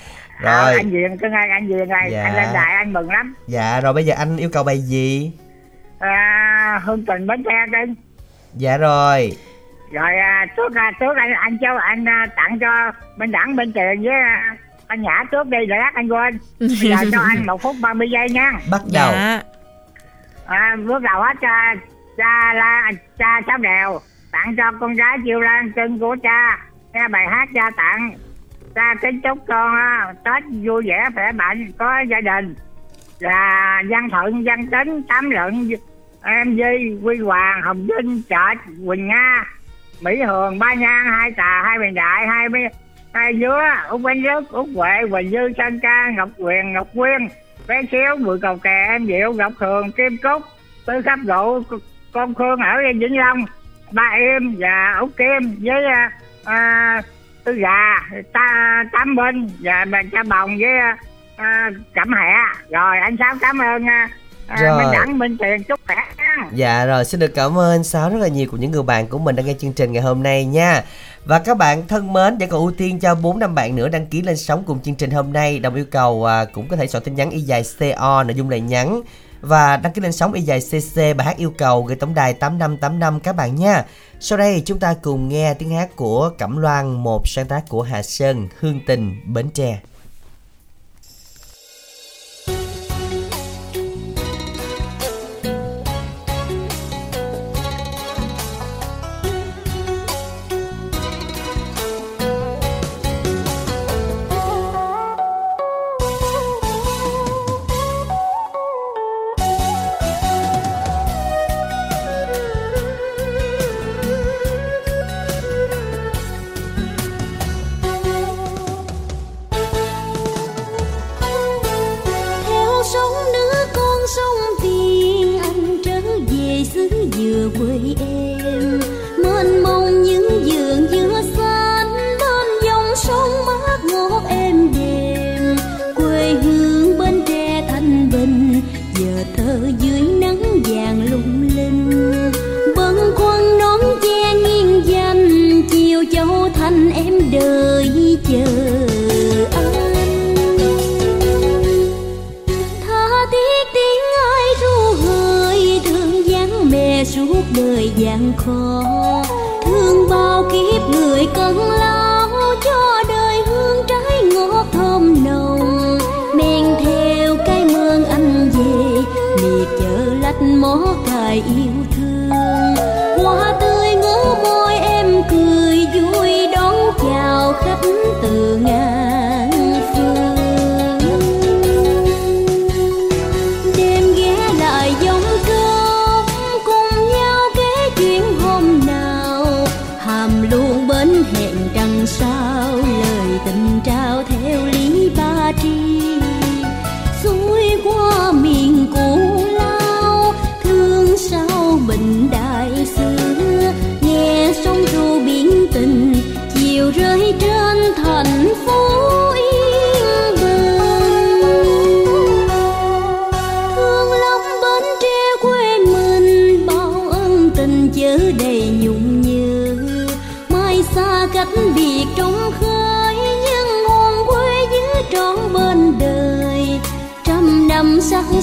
Ờ, Rồi. anh Duyên cái ngày anh Duyên này Dạ. anh lên đài anh mừng lắm Dạ rồi bây giờ anh yêu cầu bài gì? à, hương tình bến tre trơn Dạ rồi. Rồi à, trước à, trước anh anh cho anh à, tặng cho bên đẳng bên tiền với anh nhã trước đi để lát anh quên. Bây giờ cho anh một phút 30 giây nha. Bắt đầu. dạ. À, bước đầu hết cha cha la cha cháu đèo tặng cho con gái chiêu lan cưng của cha nghe bài hát cha tặng. Cha kính chúc con tết vui vẻ khỏe mạnh có gia đình. Là văn thuận văn tính tám lận em Di, Quy Hoàng, Hồng Vinh, Trạch, Quỳnh Nga, Mỹ Hường, Ba Nhan, Hai Tà, Hai Bình Đại, Hai Bi, Hai Dứa, Úc Bánh Đức, Úc Huệ, Quỳnh Dư, Sơn Ca, Ngọc Quyền, Ngọc Quyên, Bé Xíu, Bùi Cầu Kè, Em Diệu, Ngọc Thường, Kim Cúc, Tư Khắp Rượu, Con Khương ở Vĩnh Long, Ba Em và Úc Kim với à, à, Tư Gà, ta, Tám Minh và bà Cha Bồng với à, Cẩm Hẹ. Rồi anh Sáu cảm ơn à, À, rồi. Minh Đẳng, Minh Tiền, chúc khỏe Dạ rồi, xin được cảm ơn Sáu rất là nhiều của những người bạn của mình đang nghe chương trình ngày hôm nay nha và các bạn thân mến, vẫn còn ưu tiên cho 4 năm bạn nữa đăng ký lên sóng cùng chương trình hôm nay. Đồng yêu cầu à, cũng có thể soạn tin nhắn y dài CO nội dung lời nhắn và đăng ký lên sóng y dài CC bài hát yêu cầu gửi tổng đài 8585 các bạn nha. Sau đây chúng ta cùng nghe tiếng hát của Cẩm Loan, một sáng tác của Hà Sơn, Hương Tình, Bến Tre.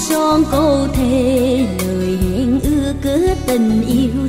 son câu thề lời hẹn ước cứ tình yêu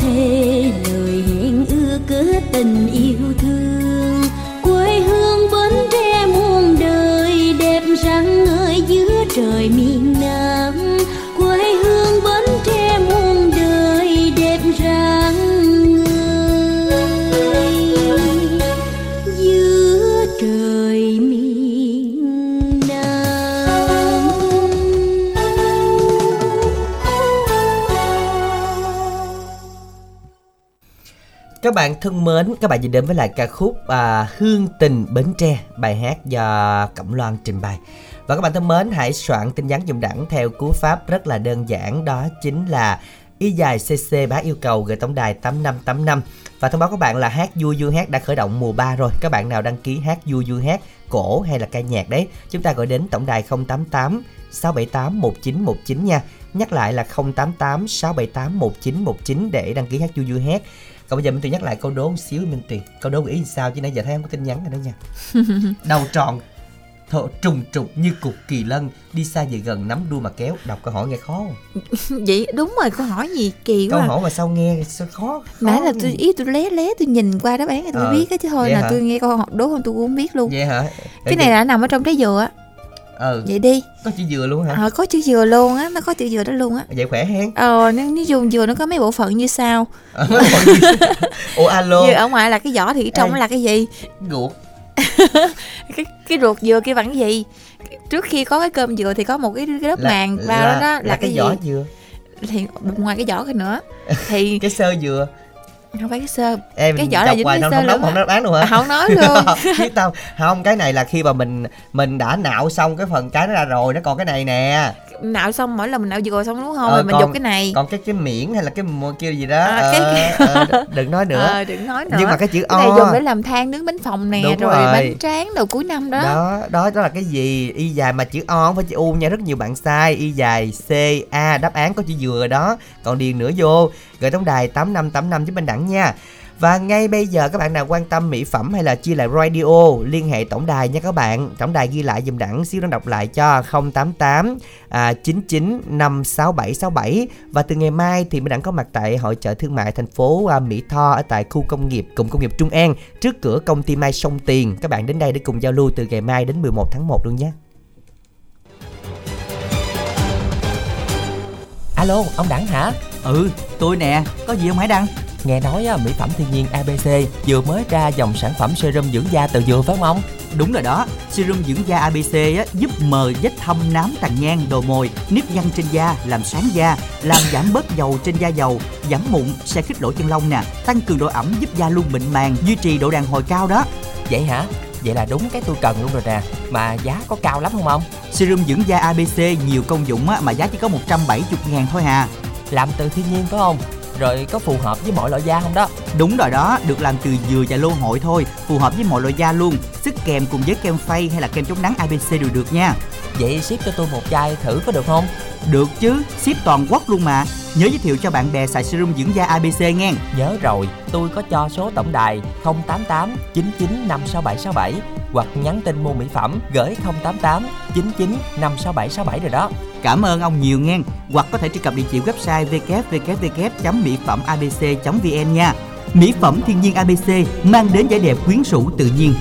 thề lời hẹn ưa cớ tình yêu thương. Quê hương bến tre muôn đời đẹp rạng ngời giữa trời miền Các bạn thân mến, các bạn vừa đến với lại ca khúc à, Hương tình Bến Tre, bài hát do Cẩm Loan trình bày. Và các bạn thân mến, hãy soạn tin nhắn dùng đẳng theo cú pháp rất là đơn giản, đó chính là y dài cc bá yêu cầu gửi tổng đài 8585 và thông báo các bạn là hát vui vui hát đã khởi động mùa 3 rồi. Các bạn nào đăng ký hát vui vui hát cổ hay là ca nhạc đấy, chúng ta gọi đến tổng đài 088 678 1919 nha. Nhắc lại là 088 678 1919 để đăng ký hát vui vui hát. Còn bây giờ mình Tuyền nhắc lại câu đố một xíu Minh Tuyền Câu đố ý sao chứ nãy giờ thấy không có tin nhắn rồi đó nha Đầu tròn thọ trùng trục như cục kỳ lân Đi xa về gần nắm đua mà kéo Đọc câu hỏi nghe khó không? vậy đúng rồi câu hỏi gì kỳ Câu quá à. hỏi mà sao nghe sao khó, khó nãy là tôi ý tôi lé lé tôi nhìn qua đáp án thì tôi Ờ, biết á chứ thôi là hả? tôi nghe câu hỏi đố không tôi cũng không biết luôn Vậy hả? cái này là nằm ở trong trái dừa á Ừ. Vậy đi. Có chữ dừa luôn hả? ờ có chữ dừa luôn á nó có chữ dừa đó luôn á. Vậy khỏe hen. Ờ nếu, nếu dùng dừa nó có mấy bộ phận như sau. Ủa alo. Dừa ở ngoài là cái vỏ thì ở trong Ê. là cái gì? Ruột. Cái cái ruột dừa kia bằng cái gì? Trước khi có cái cơm dừa thì có một cái, cái lớp màng bao đó, đó là, cái, vỏ gì? dừa. Thì ngoài cái vỏ kia nữa thì Cái sơ dừa không phải cái sơ Em cái vỏ là dính cái sơ không, không, không đoán luôn hả? À, không nói luôn. Biết tao Không cái này là khi mà mình Mình đã nạo xong cái phần cái nó ra rồi Nó còn cái này nè nạo xong mỗi lần mình nạo dừa xong đúng không? Ờ, rồi mình còn- dục cái này. Còn cái cái miệng hay là cái môi kia gì đó À, cái- ờ, ờ, Đừng nói nữa. Ờ, đừng nói nữa. Nhưng mà cái chữ cái này O. dùng để làm than nướng bánh phòng nè rồi, rồi. bánh tráng đầu cuối năm đó, đó đó đó là cái gì? Y dài mà chữ o không phải chữ u nha rất nhiều bạn sai. Y dài c a đáp án có chữ rồi đó. Còn điền nữa vô. Gửi tổng đài tám năm tám năm giúp bên đẳng nha và ngay bây giờ các bạn nào quan tâm mỹ phẩm hay là chia lại radio liên hệ tổng đài nha các bạn. Tổng đài ghi lại dùm đẳng xíu nó đọc lại cho 088 à, 99 56767 và từ ngày mai thì mình đẳng có mặt tại hội chợ thương mại thành phố à, Mỹ Tho ở tại khu công nghiệp cụm công nghiệp Trung An trước cửa công ty Mai Sông Tiền. Các bạn đến đây để cùng giao lưu từ ngày mai đến 11 tháng 1 luôn nhé. Alo, ông Đẳng hả? Ừ, tôi nè, có gì không Hải Đăng? Nghe nói á, mỹ phẩm thiên nhiên ABC vừa mới ra dòng sản phẩm serum dưỡng da từ dừa phải không ông? Đúng rồi đó, serum dưỡng da ABC á, giúp mờ vết thâm nám tàn nhang, đồ mồi, nếp nhăn trên da, làm sáng da, làm giảm bớt dầu trên da dầu, giảm mụn, sẽ khích lỗ chân lông nè, tăng cường độ ẩm giúp da luôn mịn màng, duy trì độ đàn hồi cao đó. Vậy hả? Vậy là đúng cái tôi cần luôn rồi nè. Mà giá có cao lắm không ông? Serum dưỡng da ABC nhiều công dụng á, mà giá chỉ có 170 ngàn thôi hà. Làm từ thiên nhiên phải không? Rồi có phù hợp với mọi loại da không đó? Đúng rồi đó, được làm từ dừa và lô hội thôi, phù hợp với mọi loại da luôn. Sức kèm cùng với kem phay hay là kem chống nắng ABC đều được nha. Vậy ship cho tôi một chai thử có được không? Được chứ, ship toàn quốc luôn mà. Nhớ giới thiệu cho bạn bè xài serum dưỡng da ABC nghe. Nhớ rồi, tôi có cho số tổng đài 088 99 56767 hoặc nhắn tin mua mỹ phẩm gửi 088 99 56767 rồi đó. Cảm ơn ông nhiều nghe. Hoặc có thể truy cập địa chỉ website www.mỹ phẩm abc.vn nha. Mỹ phẩm thiên nhiên ABC mang đến vẻ đẹp quyến rũ tự nhiên.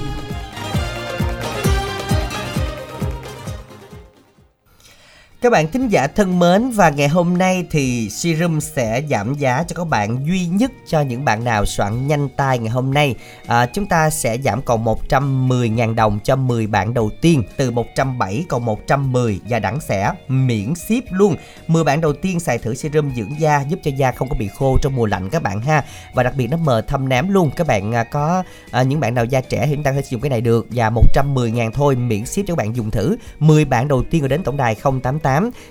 Các bạn thính giả thân mến và ngày hôm nay thì Serum sẽ giảm giá cho các bạn duy nhất cho những bạn nào soạn nhanh tay ngày hôm nay. À, chúng ta sẽ giảm còn 110.000 đồng cho 10 bạn đầu tiên từ 107 còn 110 và đẳng sẽ miễn ship luôn. 10 bạn đầu tiên xài thử serum dưỡng da giúp cho da không có bị khô trong mùa lạnh các bạn ha. Và đặc biệt nó mờ thâm nám luôn. Các bạn à, có à, những bạn nào da trẻ thì chúng ta có thể sử dụng cái này được và 110.000 thôi miễn ship cho các bạn dùng thử. 10 bạn đầu tiên rồi đến tổng đài 088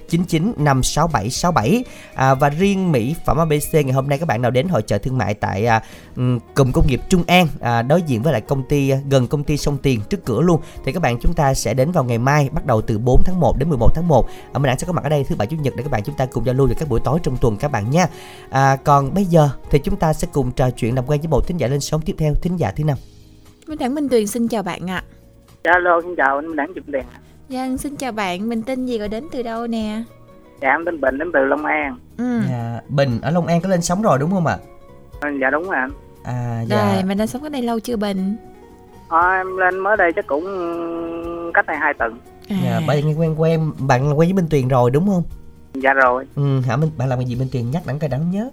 99 567 67 à, và riêng mỹ phẩm ABC ngày hôm nay các bạn nào đến hội chợ thương mại tại à, cụm công nghiệp Trung An à, đối diện với lại công ty à, gần công ty Sông Tiền trước cửa luôn thì các bạn chúng ta sẽ đến vào ngày mai bắt đầu từ 4 tháng 1 đến 11 tháng 1 à, mình đang sẽ có mặt ở đây thứ bảy chủ nhật để các bạn chúng ta cùng giao lưu vào các buổi tối trong tuần các bạn nha. À, còn bây giờ thì chúng ta sẽ cùng trò chuyện làm quen với một thính giả lên sóng tiếp theo thính giả thứ năm. Minh Đẳng Minh Tuyền xin chào bạn ạ. Dạ, Alo, xin chào anh Đảng Trịnh Đèn. Dân xin chào bạn, mình tên gì gọi đến từ đâu nè? dạ em tên bình đến từ long an ừ. Dạ, Bình ở Long An có lên sóng rồi đúng không ạ? dạ đúng rồi anh À dạ. rồi mình đang sống ở đây lâu chưa bình Ờ, em lên mới đây chắc cũng cách đây hai tuần à. Dạ, bạn quen quen bạn là quen với Minh Tuyền rồi đúng không? dạ rồi Ừ, hả Minh bạn làm cái gì Minh Tuyền nhắc đẳng coi đẳng nhớ.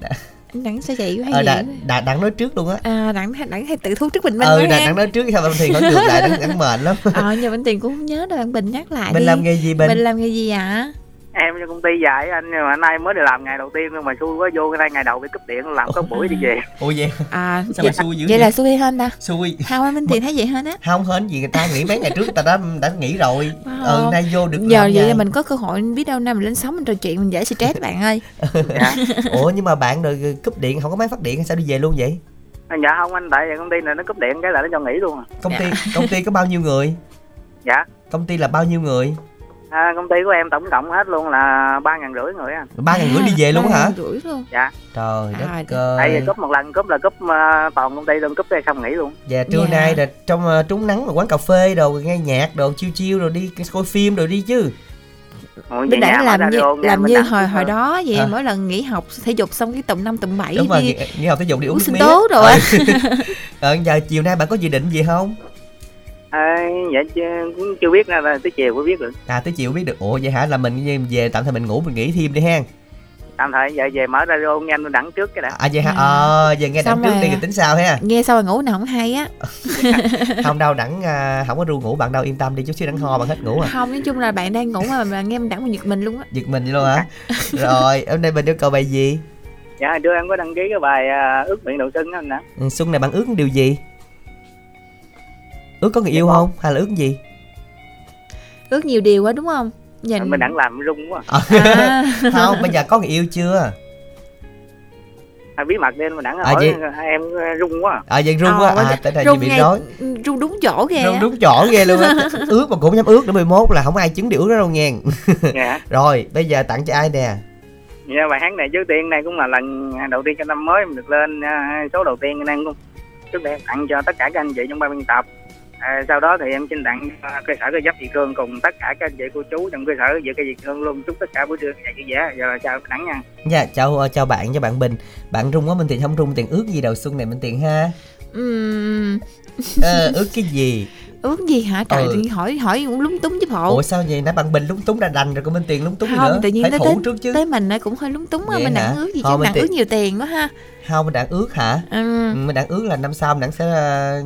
đẳng sao vậy hay Ờ gì đặng đặng đặng nói trước luôn á. à đẳng đẳng hay tự thu trước bình minh Ừ, đặng đặng nói trước sao Minh Tuyền hỏi ngược lại đặng đặng mệt lắm. ờ nhưng bình cũng không nhớ đâu bình nhắc lại Bình đi làm nghề gì Bình? bình làm nghề gì ạ em cho công ty dài anh nhưng mà nay mới đi làm ngày đầu tiên nhưng mà xui quá vô cái nay ngày đầu bị cúp điện làm có buổi đi về Ủa vậy? à Sao vậy, mà xui dữ vậy vậy? là xui hơn ta Xui. không anh minh tiền thấy vậy hơn á Không hên gì người ta nghĩ mấy ngày trước người ta đã đã nghỉ rồi. Wow. Ừ, nay vô được giờ vậy là mình có cơ hội biết đâu năm mình lên sóng mình trò chuyện mình dễ stress bạn ơi dạ Ủa nhưng mà bạn rồi cúp điện không có máy phát điện hay sao đi về luôn vậy? dạ không anh tại vì công ty này nó cúp điện cái là nó cho nghỉ luôn à. Công ty công ty có bao nhiêu người? dạ Công ty là bao nhiêu người? À, công ty của em tổng cộng hết luôn là ba ngàn rưỡi người anh Ba ngàn rưỡi đi về luôn hả? ngàn rưỡi luôn dạ Trời đất À, tại vì ơi. cúp một lần cúp là cúp uh, toàn công ty luôn cúp cái xong nghỉ luôn Dạ trưa Dạ. nay là trong ờ, trúng nắng mà quán cà phê đồ nghe nhạc đồ chiêu chiêu rồi đi coi phim rồi đi chứ. Nhà đã làm như làm như hồi hồi đó vậy À. mỗi lần nghỉ học thể dục xong cái tụm năm tụm bảy Đúng rồi, đi nghỉ, nghỉ học thể dục đi uống uống sinh tố rồi. Ờ, giờ chiều nay bạn có dự định gì không? À, dạ chưa, cũng chưa biết ra là tới chiều mới biết được À tới chiều biết được. Ủa vậy hả? Là mình về tạm thời mình ngủ mình nghỉ thêm đi ha. tạm thời giờ về mở radio nghe anh đặng trước cái đã À vậy hả? À. Ờ giờ nghe Xong đặng trước rồi đi à. rồi tính sao ha. nghe sao mà ngủ nào không hay á không đâu đặng à, không có ru ngủ bạn đâu yên tâm đi chút xíu đặng ho bạn hết ngủ à. không nói chung là bạn đang ngủ mà mà nghe đẳng mà giật mình luôn á Giật mình vậy luôn hả? rồi hôm nay mình yêu cầu bài gì? dạ trưa em có đăng ký cái bài à, ước nguyện đầu xuân anh đã Ừ, Xuân này bạn ước điều gì? Ước có người yêu không? Hay là ước gì? ước nhiều điều quá đúng không? Nhìn. Mình đặng làm rung quá. Ờ, à, không, bây giờ có người yêu chưa? à, bí mật lên mình đặng À, hỏi vậy- em rung quá. À vậy rung quá, Ờ, à đây rung bị rối. rung đúng chỗ ghê Rung đúng chỗ ghê luôn á. Ước mà cũng không dám ước nữa 11 là không ai chứng điều ước đó đâu nha dạ. Rồi, bây giờ tặng cho ai nè? dạ bài hát này trước tiên này cũng là lần đầu tiên trong năm mới mình được lên à, số đầu tiên nên cũng trước đây em tặng cho tất cả các anh chị trong ban biên tập à, sau đó thì em xin tặng cho cơ sở cơ giáp Việt Cương cùng tất cả các anh chị cô chú trong cơ sở dự cây Việt Cương luôn. Chúc tất cả buổi trưa ngày vui vẻ. Giờ là chào đẳng nha. Dạ, chào ờ, chào bạn, chào bạn Bình. Bạn rung quá Minh Tiền không rung. Tiền ước gì đầu xuân này Minh Tiền ha? Ờ, Ước cái gì? ước gì hả? Trời Ừ. hỏi hỏi cũng lúng túng chứ bộ. Ủa sao vậy? Nãy bạn Bình lúng túng đã đành rồi còn Minh Tiền lúng túng không nữa? tự nhiên Phải thủ tới, trước chứ. tới mình nó cũng hơi lúng túng á. Mình hả? đặng ước gì Thôi, chứ mình ước nhiều tiền quá ha Không, mình đã ước hả? ừ. Ừ, Mình đã ước là năm sau mình đã sẽ ờ,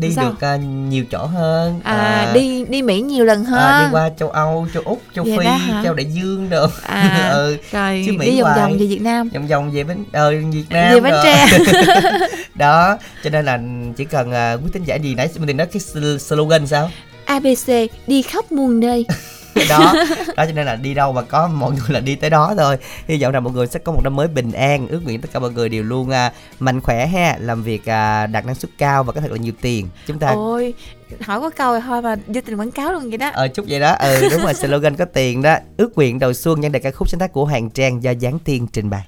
đi Sao? được ờ, nhiều chỗ hơn. À, đi đi mỹ nhiều lần hơn à, đi qua châu Âu, châu Úc, châu Vậy Phi, châu Đại Dương được à ừ, rồi chứ Mỹ đi vòng vòng về việt nam. Vòng vòng về bến ờ, Việt Nam về bến tre. Đó cho nên là chỉ cần uh, quý tín giả gì nãy mình nói cái sl- slogan sao? Abc đi khắp muôn nơi đó. Đó cho nên là đi đâu mà có mọi người là đi tới đó thôi. Hy vọng rằng mọi người sẽ có một năm mới bình an ước nguyện tất cả mọi người đều luôn uh, mạnh khỏe ha làm việc uh, đạt năng suất cao và có thật là nhiều tiền. Chúng ta ôi hỏi có câu thôi mà vô tình quảng cáo luôn vậy đó. Ờ chúc vậy đó. Ừ đúng rồi slogan có tiền đó. Ước nguyện đầu xuân nhân đại ca khúc sáng tác của hoàng trang do giáng tiên trình bày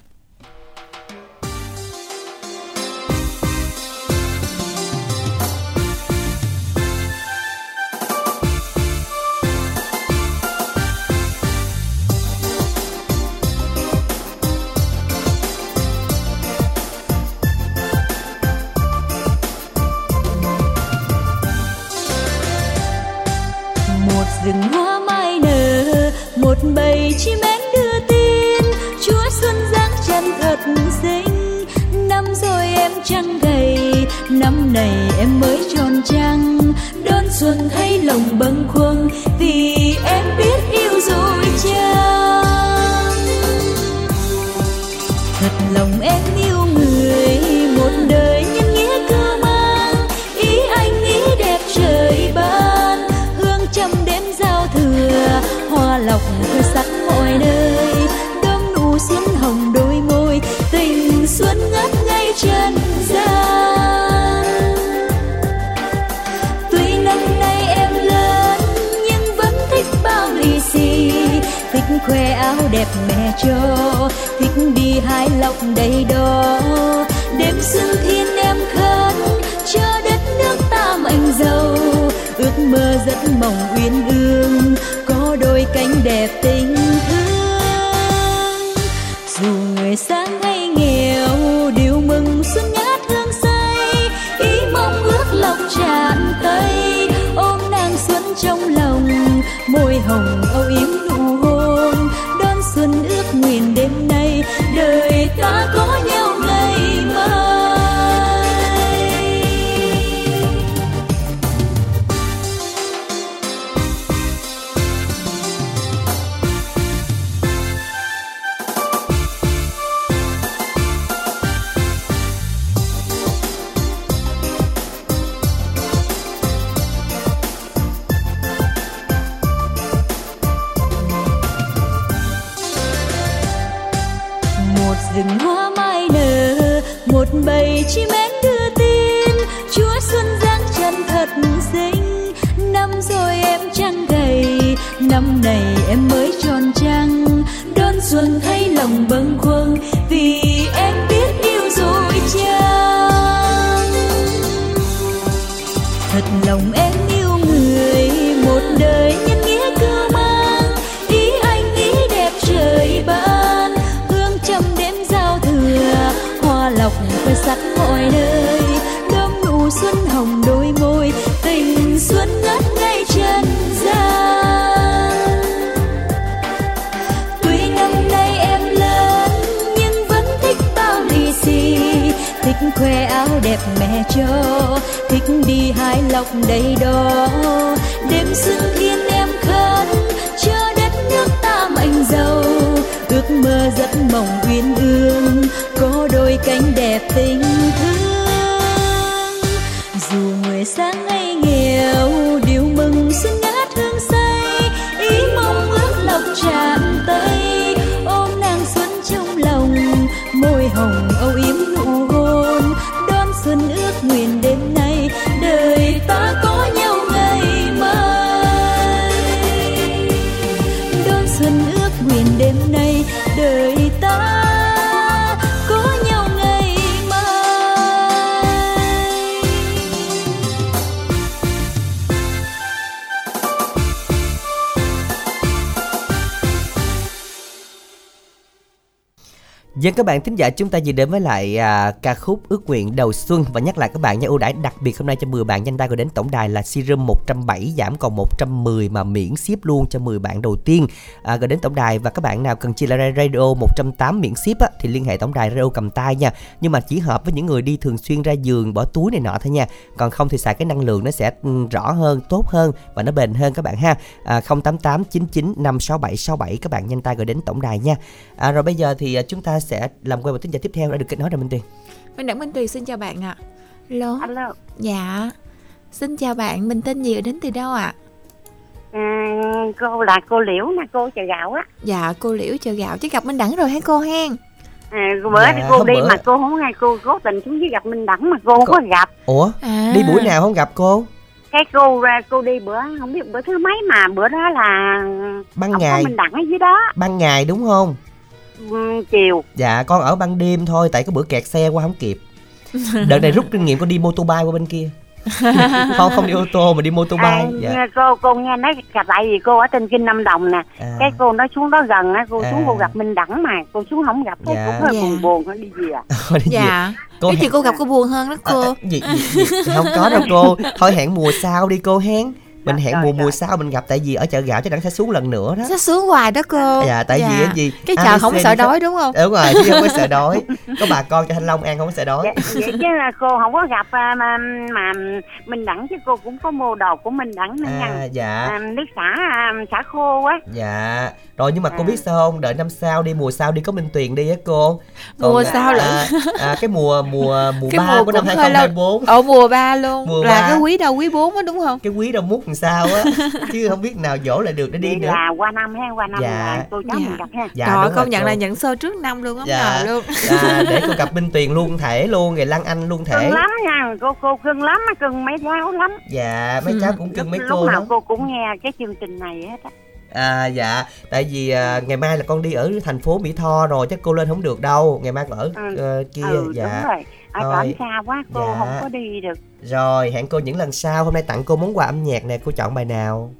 này em mới tròn trăng đón xuân thấy lòng bâng khuâng vì khoe áo đẹp mẹ cho. Thích đi hái lọc đầy đó đêm xuân thiên em khấn, cho đất nước ta mạnh giàu. Ước mơ rất mỏng uyên ương, có đôi cánh đẹp tình thương. Dù người sang hay nghèo điều mừng xuân ngát hương say. Ý mong ước lộc tràn tay ôm nàng xuân trong lòng. Môi hồng âu yếm đẹp tình thương. Dân các bạn thính giả chúng ta vừa đến với lại à, ca khúc ước nguyện đầu xuân. Và nhắc lại các bạn nha ưu đãi đặc biệt hôm nay cho 10 bạn nhanh tay gọi đến tổng đài là serum 107 giảm còn 110 mà miễn ship luôn cho 10 bạn đầu tiên. À, gọi đến tổng đài và các bạn nào cần chia lại radio 108 miễn ship á, thì liên hệ tổng đài radio cầm tay nha. Nhưng mà chỉ hợp với những người đi thường xuyên ra giường bỏ túi này nọ thôi nha. Còn không thì xài cái năng lượng nó sẽ ừ, rõ hơn tốt hơn và nó bền hơn các bạn ha. À, 088 99 567 67 các bạn nhanh tay gọi đến tổng đài nha. À, rồi bây giờ thì à, chúng ta sẽ làm quen một tín giả tiếp theo đã được kết nối rồi Minh Tuyền Minh Đẳng Minh Tuyền xin chào bạn ạ. Alo. Alo. Dạ. Xin chào bạn, mình tên gì đến từ đâu ạ? À, cô là cô Liễu nè, cô chợ gạo á. Dạ, cô Liễu chờ gạo chứ gặp Minh Đẳng rồi hả cô hen? À, bữa Dạ, thì cô đi bữa- mà cô không ngay cô cố tình xuống dưới gặp Minh Đẳng mà cô không có gặp. Ủa À. đi buổi nào không gặp cô Cái cô ra cô đi bữa không biết bữa thứ mấy mà bữa đó là ban ngày Minh Đẳng ở dưới đó ban ngày đúng không chiều. dạ con ở ban đêm thôi tại cái bữa kẹt xe qua không kịp đợt này rút kinh nghiệm con đi mô tô bay qua bên kia không không đi ô tô mà đi mô tô bay À, dạ nghe cô cô nghe nói gặp tại vì cô ở trên kinh Nam Đồng nè À. cái cô nói xuống đó gần á cô xuống À. cô gặp Minh Đẳng mà cô xuống không gặp Dạ. cũng hơi Dạ. buồn buồn nó đi về à. Đi. Dạ. Cô cái hẹn- chuyện cô gặp cô buồn hơn đó cô. À, gì, gì, gì? không có đâu cô thôi hẹn mùa sau đi cô hén mình hẹn rồi, mùa rồi. mùa sau mình gặp tại vì ở chợ gạo chắc đẳng sẽ xuống lần nữa đó Sao sướng hoài đó cô. dạ tại vì cái gì Cái chờ không sợ đói đúng không? đúng rồi chứ không có sợ đói có bà con cho thanh long ăn không có sợ đói vậy, vậy chứ là cô không có gặp à, mà, mà Minh Đẳng chứ cô cũng có mua đồ của Minh Đẳng nữa à nha dạ à, nước xả à, xả khô á dạ rồi nhưng mà cô À. biết sao không đợi năm sau đi mùa sau đi có minh tuyền đi á cô Mùa à, sau lận. à, à, cái mùa mùa mùa Cái ba mùa của năm cũng hơi lâu. 2024 Ở mùa 3 luôn. Mùa là ba. cái quý đầu quý 4 á đúng không? cái quý đâu mút làm sao á? Chứ không biết nào dỗ lại được để đi Vậy nữa. là qua năm ha qua năm Dạ. là cô cháu Dạ. mình gặp ha. Dạ Trời công nhận cô. là nhận sơ trước năm luôn không dạ, ngờ luôn. dạ, để cô gặp minh tuyền luôn thể luôn rồi lăng anh luôn thể. Cưng lắm nha cô cô cưng lắm á cưng mấy giáo lắm. Dạ mấy cháu cũng cưng mấy lúc cô nào đó cô cũng nghe cái chương trình này hết á. À dạ. Tại vì à, ngày mai là con đi ở thành phố mỹ tho rồi chắc cô lên không được đâu ngày mai ở Ừ. ờ, kia ừ dạ. đúng rồi ở Rồi. trển xa quá cô Dạ. không có đi được rồi hẹn cô những lần sau hôm nay tặng cô món quà âm nhạc nè cô chọn bài nào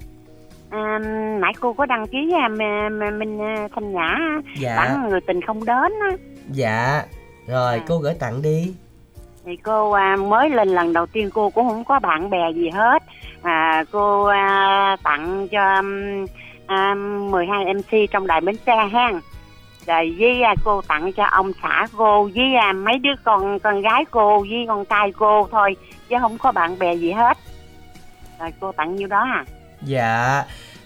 à, nãy cô có đăng ký à, m- m- minh à, thanh nhã Dạ. bản người tình không đến á Dạ. Rồi À. cô gửi tặng đi. thì cô à, mới lên lần đầu tiên cô cũng không có bạn bè gì hết à, cô à, tặng cho à, 12 MC trong đài Bến Tre ha rồi với à, cô tặng cho ông xã cô với à, mấy đứa con con gái cô với con trai cô thôi chứ không có bạn bè gì hết rồi cô tặng nhiêu đó à Dạ.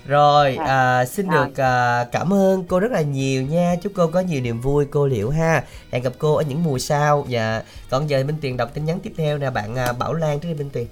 Rồi, Dạ. à, xin Rồi. được à, cảm ơn cô rất là nhiều nha. Chúc cô có nhiều niềm vui cô Liễu ha. Hẹn gặp cô ở những mùa sau. Dạ. Còn giờ Minh Tuyền đọc tin nhắn tiếp theo nè bạn à, Bảo Lan trước đi Minh Tuyền.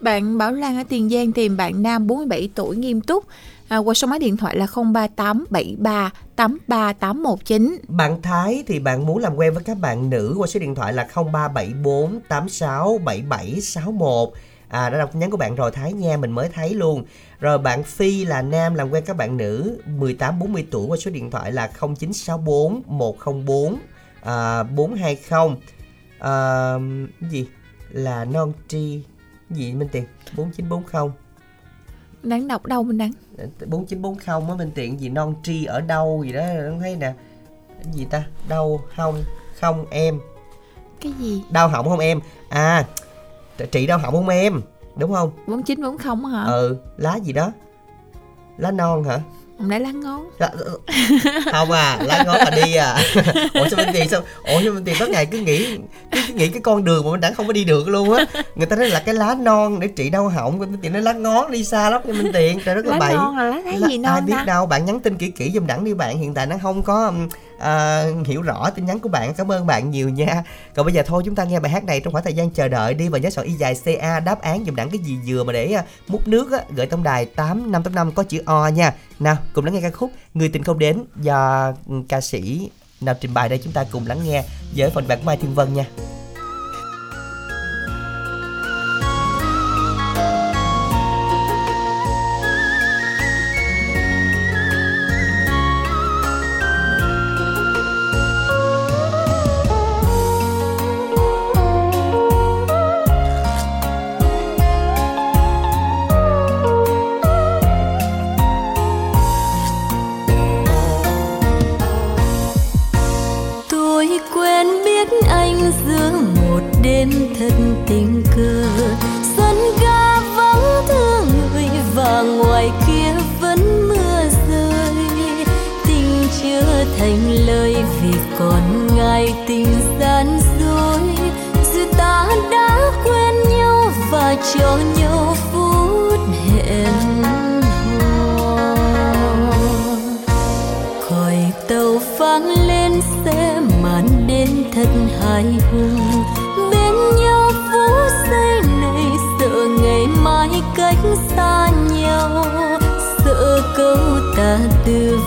Bạn Bảo Lan ở Tiền Giang tìm bạn nam 47 tuổi nghiêm túc à, qua số máy điện thoại là 03873 83819. Bạn Thái thì bạn muốn làm quen với các bạn nữ qua số điện thoại là 0374 86 7761. À đã đọc tin nhắn của bạn rồi Thái nha, mình mới thấy luôn. Rồi bạn Phi là nam làm quen các bạn nữ 18 40 tuổi qua số điện thoại là 0964 104 à, 420. À, gì? Là non tri gì Minh Tiền 4940 Đáng đọc đâu mình đáng 4940 á Minh Tiện gì non tri ở đâu gì đó không thấy nè. Cái gì ta? Đau hông không em. Cái gì? đau họng không em? À trị đau họng không em? Đúng không? 4940 hả? ừ lá gì đó. Lá non hả Lẽ lá ngón? Lá- không à lá ngón là đi à. Ủa sao minh tiền sao? Ủa sao minh tiền có ngày cứ nghĩ cứ, cứ nghĩ cái con đường mà mình đã không có đi được luôn á. Người ta nói là cái lá non để trị đau họng minh tiền nói lá ngón đi xa lắm nha minh tiền. Trời rất là Lá bậy. non là lá Lá- gì non ai biết ta? đâu bạn nhắn tin kỹ kỹ giùm đẳng đi bạn hiện tại nó không có à, hiểu rõ tin nhắn của bạn. Cảm ơn bạn nhiều nha. Còn bây giờ thôi chúng ta nghe bài hát này trong khoảng thời gian chờ đợi đi và nhớ soạn y dài ca đáp án dùng đẳng cái gì vừa mà để ờ, múc nước á, gửi tổng đài tám năm tám năm có chữ o nha. Nào cùng lắng nghe ca khúc người tình không đến do ca sĩ nào trình bày đây chúng ta cùng lắng nghe với phần bản mai thiên vân nha. Thật tình cờ. Sân ga vắng thương người và ngoài kia vẫn mưa rơi. Tình chưa thành lời vì còn ngại tình gian dối. Dù ta đã quen nhau và cho nhau phút hẹn hò. Còi tàu vang lên sẽ màn đến thật hài hùng ta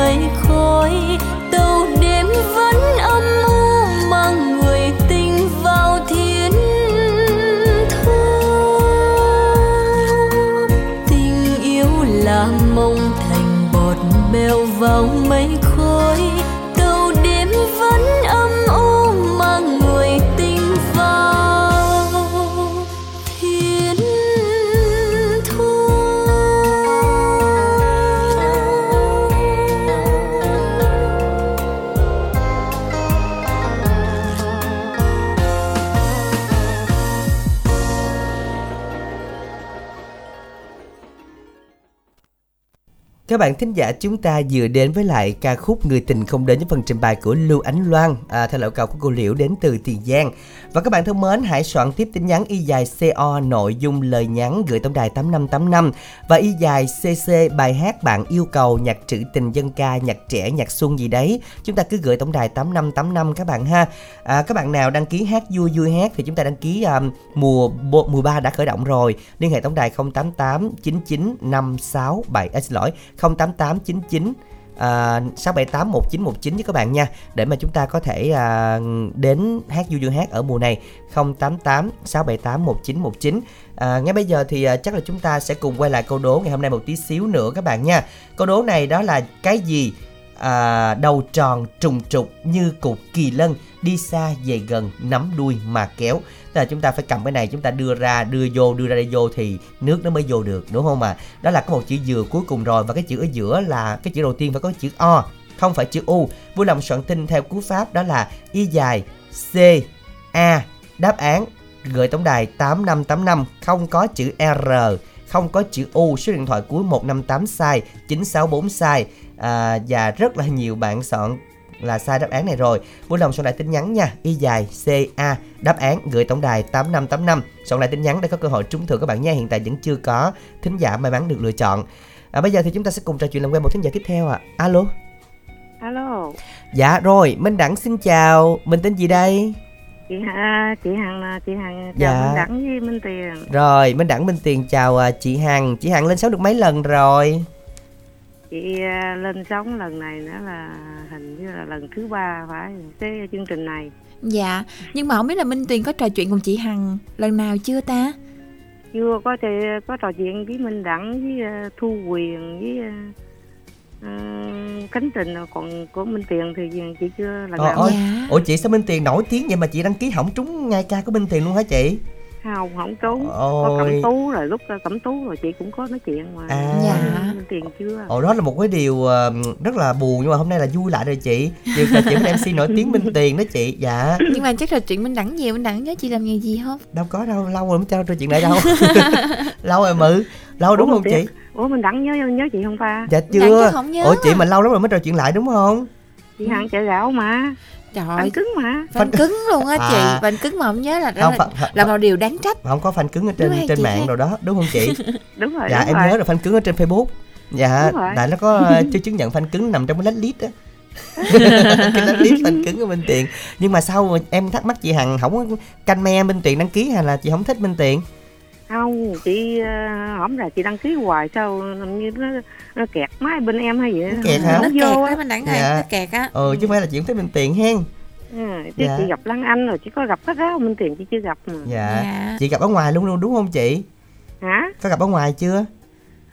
mấy Các bạn thính giả chúng ta vừa đến với lại ca khúc Người tình không đến với phần trình bày của Lưu Ánh Loan à, theo lời cầu của cô Liễu đến từ Tiền Giang. Và các bạn thân mến, hãy soạn tiếp tin nhắn y dài CO nội dung lời nhắn gửi tổng đài 8585 và y dài CC bài hát bạn yêu cầu nhạc trữ tình dân ca, nhạc trẻ, nhạc xuân gì đấy. Chúng ta cứ gửi tổng đài 8585 các bạn ha. À, các bạn nào đăng ký hát vui vui hát thì chúng ta đăng ký um, mùa bộ- mùa 3 đã khởi động rồi. Liên hệ tổng đài 088 99 567 à, xin lỗi 08899 à, 678 1919 với các bạn nha. Để mà chúng ta có thể à, đến hát du dương hát ở mùa này 088 678 1919 à, ngay bây giờ thì à, chắc là chúng ta sẽ cùng quay lại câu đố ngày hôm nay một tí xíu nữa các bạn nha. Câu đố này đó là cái gì? À, đầu tròn trùng trục như cục kỳ lân đi xa về gần nắm đuôi mà kéo. Tức là chúng ta phải cầm cái này chúng ta đưa ra đưa vô đưa ra đây vô thì nước nó mới vô được đúng không ạ? Đó là có một chữ dừa cuối cùng rồi và cái chữ ở giữa là cái chữ đầu tiên phải có chữ o không phải chữ u. Vui lòng soạn tin theo cú pháp đó là y dài c a đáp án gửi tổng đài 8585 không có chữ r không có chữ U, số điện thoại cuối 158 sai, 964 sai à, và rất là nhiều bạn soạn là sai đáp án này rồi. Vui lòng soạn lại tin nhắn nha, y dài CA đáp án gửi tổng đài 8585. Soạn lại tin nhắn để có cơ hội trúng thưởng các bạn nha. Hiện tại vẫn chưa có thính giả may mắn được lựa chọn. À, bây giờ thì chúng ta sẽ cùng trò chuyện làm quen một thính giả tiếp theo ạ. À. Alo. Alo, Dạ rồi, Minh Đẳng xin chào. Mình tên gì đây? Chị Hà, chị Hằng là chị Hằng Dạ. chào Minh Đẳng với Minh Tiền. Rồi, Minh Đẳng Minh Tiền chào à, chị Hằng. Chị Hằng lên sóng được mấy lần rồi? Chị à, lên sóng lần này nữa là hình như là lần thứ ba phải cái chương trình này. Dạ, nhưng mà không biết là Minh Tuyền có trò chuyện cùng chị Hằng lần nào chưa ta? Chưa có thể có trò chuyện với Minh Đẳng với à, Thu Quyền với Khánh Trình còn của Minh Tiền thì chị chưa lần Ồ, nào. ôi, ủa chị sao Minh Tiền nổi tiếng vậy mà chị đăng ký hỏng trúng ngay ca của Minh Tiền luôn hả chị? Không, không trốn. Có. Cẩm Tú rồi lúc Cẩm Tú rồi chị cũng có nói chuyện mà. À. Dạ. Minh Tiền chưa. Ồ đó là một cái điều ờ, rất là buồn nhưng mà hôm nay là vui lại rồi chị. Điều trò chuyện với MC nổi tiếng Minh Tiền đó chị. Dạ. Nhưng mà chắc trò chuyện Minh Đẳng nhiều, Minh Đẳng nhớ chị làm nghề gì không? Đâu có đâu, lâu rồi mới cho trò chuyện lại đâu. lâu rồi mự. Lâu đúng Ủa, không chị? Ủa Minh Đẳng nhớ nhớ chị không ta? Dạ chưa. Ủa chị mà lâu lắm rồi mới trò chuyện lại đúng không? Chị Hằng chợ gạo mà. Trời Phanh cứng mà. Phanh cứng luôn á chị, À. phanh cứng mà không nhớ là đó Không, là, phanh- phanh- là một điều đáng trách. Không có fan cứng ở trên trên mạng thấy. rồi đó, đúng không chị? Đúng rồi. dạ đúng em rồi. nhớ là fan cứng ở trên Facebook. Dạ, tại nó có ờ, chưa chứng nhận fan cứng nằm trong cái list á. cái list fan cứng của Minh Tiền. Nhưng mà sao mà em thắc mắc chị Hằng không có canh me Minh Tiền đăng ký hay là chị không thích Minh Tiền? Không, chị uh, hổng là chị đăng ký hoài sao làm như nó, nó kẹt máy bên em hay vậy? kẹt hả? Nó Nó vô kẹt á. Minh Đẳng Dạ. nó kẹt á. Ừ chứ không phải là chị không thích Minh Tiền hen. Ừ, chứ Dạ. chị gặp Lan Anh rồi chị có gặp hết đó Minh Tiền chị chưa gặp mà. Dạ. Chị gặp ở ngoài luôn luôn đúng không chị? Hả? Có gặp ở ngoài chưa?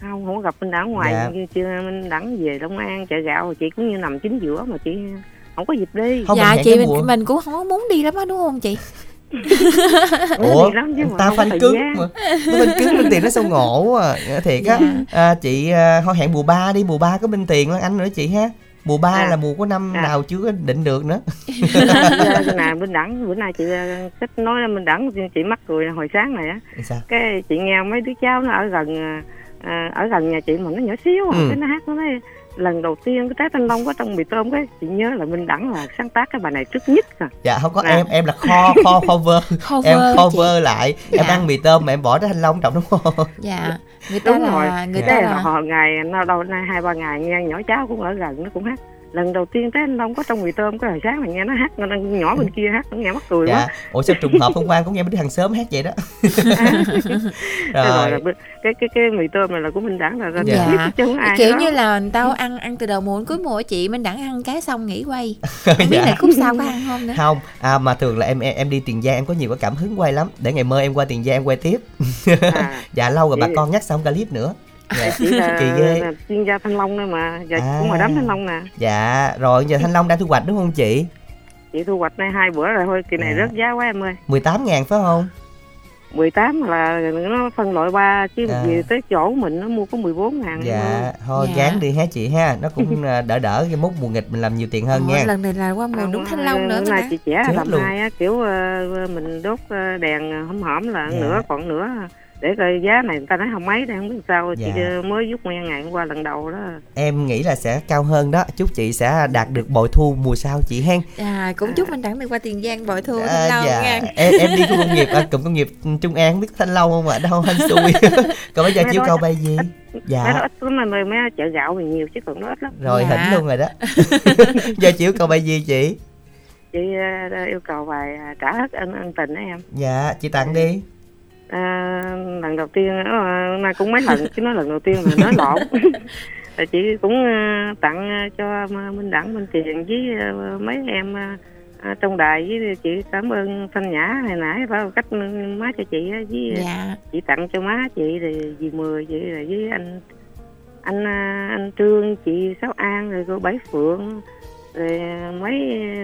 Không, không có gặp Minh Đẳng ngoài Dạ. như chưa Minh Đẳng về Long An chợ gạo rồi chị cũng như nằm chính giữa mà chị không có dịp đi. dạ chị mình, mình cũng không có muốn đi lắm á đúng không chị? Ủa, lắm ta thời cứng gian. mà. Nó fan cứng Minh Tiền nó sao ngộ quá à. Thiệt á. Dạ. À, chị à, thôi hẹn mùa 3 đi, mùa 3 có Minh Tiền Lan Anh nữa chị ha. Mùa 3 À. là mùa của năm À. nào chưa định được nữa. Bữa nay Minh Đẳng bữa nay chị ờ, cách nói là Minh Đẳng chị mắc cười hồi sáng này á cái chị nghe mấy đứa cháu nó ở gần à, ở gần nhà chị mà nó nhỏ xíu à Ừ. cái nó hát nó nói lần đầu tiên cái trái thanh long có trong mì tôm cái chị nhớ là Minh Đẳng là sáng tác cái bài này trước nhất à dạ không có Dạ. em em là kho kho cover Cover, em cover lại em Dạ. ăn mì tôm mà em bỏ trái thanh long trọng đúng không? Dạ người ta đúng là rồi. người ta là là họ ngày nó đâu nay hai ba ngày nghe nhỏ cháu cũng ở gần nó cũng hát lần đầu tiên trái thanh long có trong mì tôm cái hồi sáng là nghe nó hát nó đang nhỏ bên kia hát nó nghe mắc cười dạ. Quá ủa sao trùng hợp hôm qua cũng nghe mấy đứa hàng xóm hát vậy đó? Cái rồi là rồi. cái cái cái mì tôm này là của Minh Đẳng là ra Dạ. tiếp chứ không ai kiểu đó. như là người ta ăn ăn từ đầu mùa đến cuối mùa chị mình đặng ăn cái xong nghỉ quay. Không biết là khúc sau có ăn không nữa. Không. À, mà thường là em em, em đi tiền giang em có nhiều cái cảm hứng quay lắm. Để ngày mơ em qua tiền giang em quay tiếp. À. dạ lâu rồi bà con nhắc xong clip nữa dạ. chỉ là, kỳ ghê. là chuyên gia thanh long thôi mà. Giờ À. cũng ngoài đám thanh long nè dạ rồi giờ thanh long đang thu hoạch đúng không chị? Chị thu hoạch nay hai bữa rồi thôi kỳ này Dạ. rớt giá quá em ơi. 18 ngàn phải không? 18 là nó phân loại ba chứ À. về tới chỗ mình nó mua có 14 ngàn dạ thôi. gán đi ha chị ha. Nó cũng à, đỡ đỡ cái mốt mùa nghịch mình làm nhiều tiền hơn Ồ, nha. lần này là qua mùa đúng thanh long nữa nè. chị trẻ làm luôn. hai á kiểu ờ, mình đốt ờ, đèn hóm hóm là Dạ. nửa còn nửa để coi giá này người ta nói không mấy đây không biết sao. Chị Dạ. ờ, mới rút nguyên ngày hôm qua lần đầu đó. Em nghĩ là sẽ cao hơn đó. Chúc chị sẽ đạt được bội thu mùa sau chị hen. À cũng chúc mình đặng đi qua tiền giang bội thu À, thanh long dạ. nha. Em em đi khu công nghiệp à, cụm công nghiệp Trung An không biết thanh lâu không ạ? Đâu hên xui. Còn bây giờ đó cầu bay gì? mấy đó dạ ít lắm em ơi mấy chợ gạo thì nhiều chứ còn nó ít lắm. Rồi Dạ. hỉnh luôn rồi đó. Giờ chiếu cầu bay gì chị? Chị yêu cầu bài ờ, trả hết ân ân tình đó em. Dạ chị tặng đi À, lần đầu tiên nay cũng mấy lần chứ nói lần đầu tiên mà nói lộn. Chị cũng ờ, tặng ờ, cho Minh Đẳng Minh Tiền với ờ, mấy em trong đài với chị cảm ơn Thanh Nhã hồi nãy bao cách má cho chị với dạ. chị tặng cho má chị rồi dì Mười chị rồi với anh anh anh Trương chị Sáu An rồi cô Bảy Phượng rồi mấy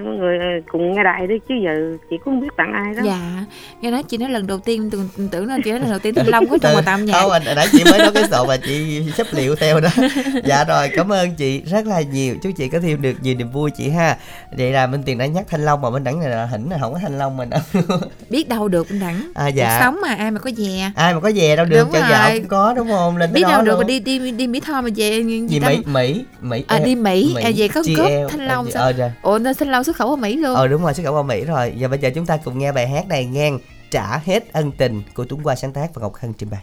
mấy người cùng nghe đài đi chứ giờ chị cũng không biết tặng ai đó. Dạ nghe nói chị nói lần đầu tiên tưởng, tưởng là chị nói lần đầu tiên thanh long có trong quà tặng âm nhạc. Không anh nãy chị mới nói cái sổ mà chị sắp liệu theo đó. Dạ rồi cảm ơn chị rất là nhiều. Chúc chị có thêm được nhiều niềm vui chị ha. Vậy là minh tiền đã nhắc thanh long mà minh đẳng này là hỉnh là không có thanh long mình đâu. Biết đâu được mình đặng À, dạ. cuộc sống mà ai mà có về ai mà có về đâu được chợ rồi. cũng có đúng không? Lên tới biết đó đâu được mà đi đi đi mỹ tho mà về gì gì Mỹ Mỹ Mỹ à đi mỹ, à về có cướp thanh long ờ, sao? ờ, dạ. ủa nên thanh long xuất khẩu qua mỹ luôn. Ờ đúng rồi xuất khẩu qua Mỹ rồi. Giờ bây giờ chúng ta cùng nghe bài hát này ngang trả hết ân tình của Tuấn Qua sáng tác và Ngọc Hân trình bày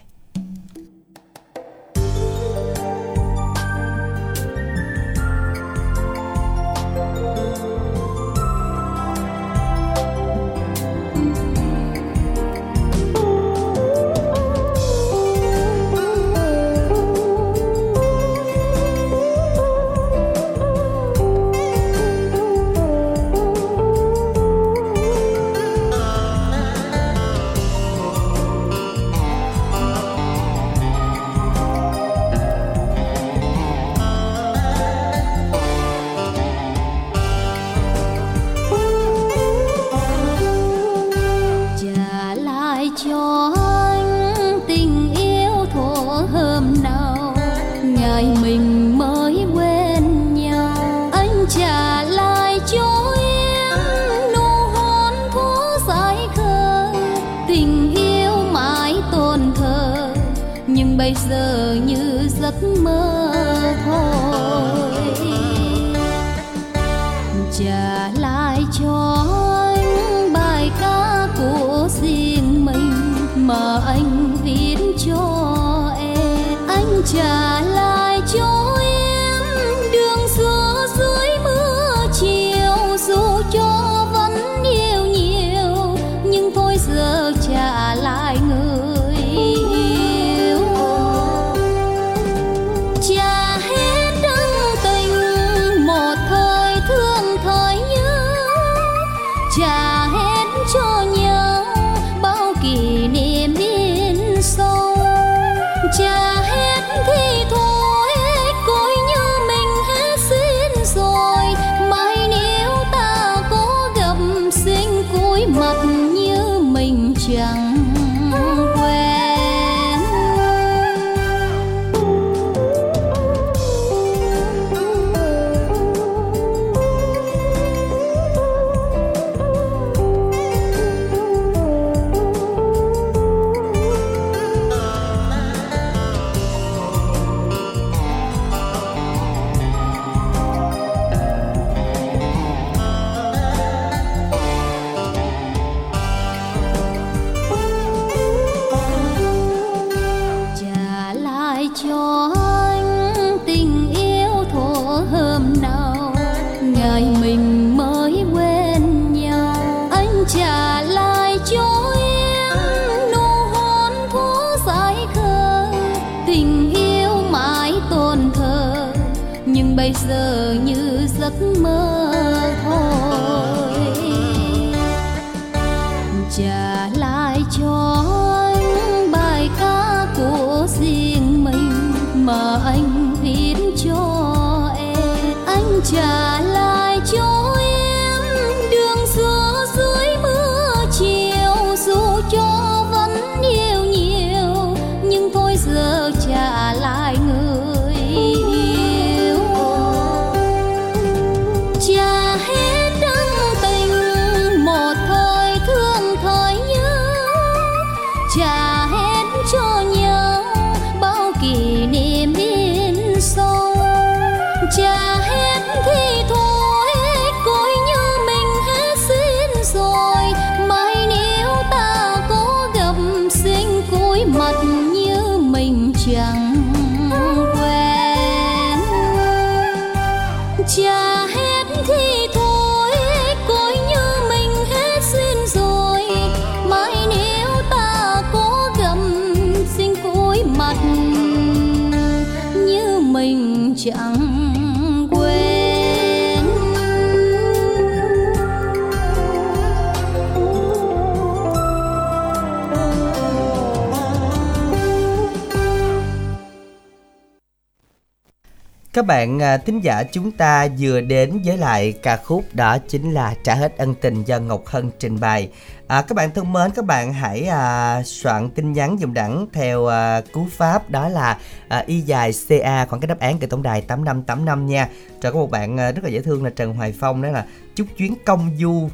Các bạn à, thính giả chúng ta vừa đến với lại ca khúc đó chính là Trả hết ân tình do Ngọc Hân trình bày. À, các bạn thân mến, các bạn hãy à, soạn tin nhắn dùm đẳng theo à, cú pháp đó là à, y dài CA khoảng cái đáp án từ tổng đài 8585 nha. Rồi có một bạn à, rất là dễ thương là Trần Hoài Phong đó là chúc chuyến công du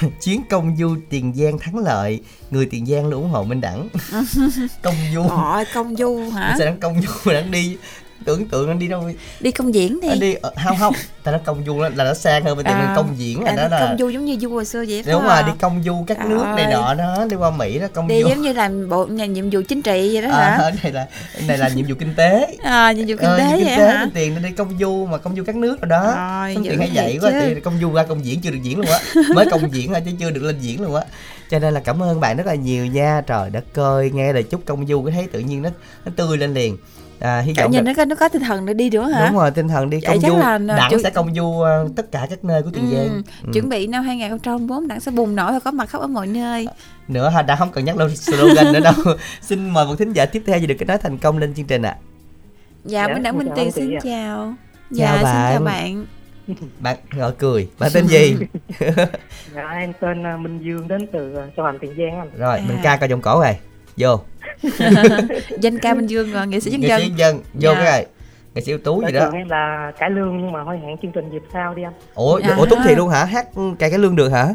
chuyến công du Tiền Giang thắng lợi người Tiền Giang luôn ủng hộ Minh Đẳng công du Ôi, công du hả? sao đang công du đang đi tưởng tượng đang đi đâu. Đi công diễn thì Anh đi ờ, không không. Ta nói công du là, là nó sang hơn bên tiền À, công diễn là à, đó là công du giống như du hồi xưa vậy đúng rồi đi công du các Trời nước này nọ đó đi qua mỹ đó công đi du. giống như làm bộ nhà nhiệm vụ chính trị vậy đó à, hả? này là này là nhiệm vụ kinh tế. À, nhiệm vụ kinh Ờ, tế nhiệm vụ vậy kinh tế hả? bên tiền nên đi công du mà công du các nước rồi đó. Rồi, xong tiền hay vậy quá thì công du ra công diễn chưa được diễn luôn á. Mới công diễn thôi chứ chưa được lên diễn luôn á. Cho nên là cảm ơn bạn rất là nhiều nha. Trời đất ơi nghe lời chúc công du cái thấy tự nhiên nó nó tươi lên liền à, hy vọng là- nó có nó có tinh thần để đi nữa hả? Đúng rồi tinh thần đi. Công chắc du là đảng chu- sẽ công du ờ, tất cả các nơi của tiền Ừ, giang. Ừ. chuẩn bị năm 2024 đảng sẽ bùng nổ và có mặt khắp ở mọi nơi. Nữa ha đã không cần nhắc lâu slogan nữa đâu. Xin mời một thính giả tiếp theo gì được cái nói thành công lên chương trình ạ. Dạ Dạ, Minh Đẳng em Minh Tiền xin chào. Chào dạ xin chào bạn. bạn. Ngồi cười. Bạn tên gì? Dạ em tên à, Minh Dương đến từ à, Châu Thành Tiền Giang anh. rồi mình À. ca coi giọng cổ rồi. Vô danh ca Minh Dương rồi nghệ sĩ dân nghệ dân sĩ dân vô Dạ. cái này nghệ sĩ ưu tú gì đó em là cải lương nhưng mà hơi hẹn chương trình dịp sau đi anh. ủa Dạ. ủa tú thiệt luôn hả hát cài cái lương được hả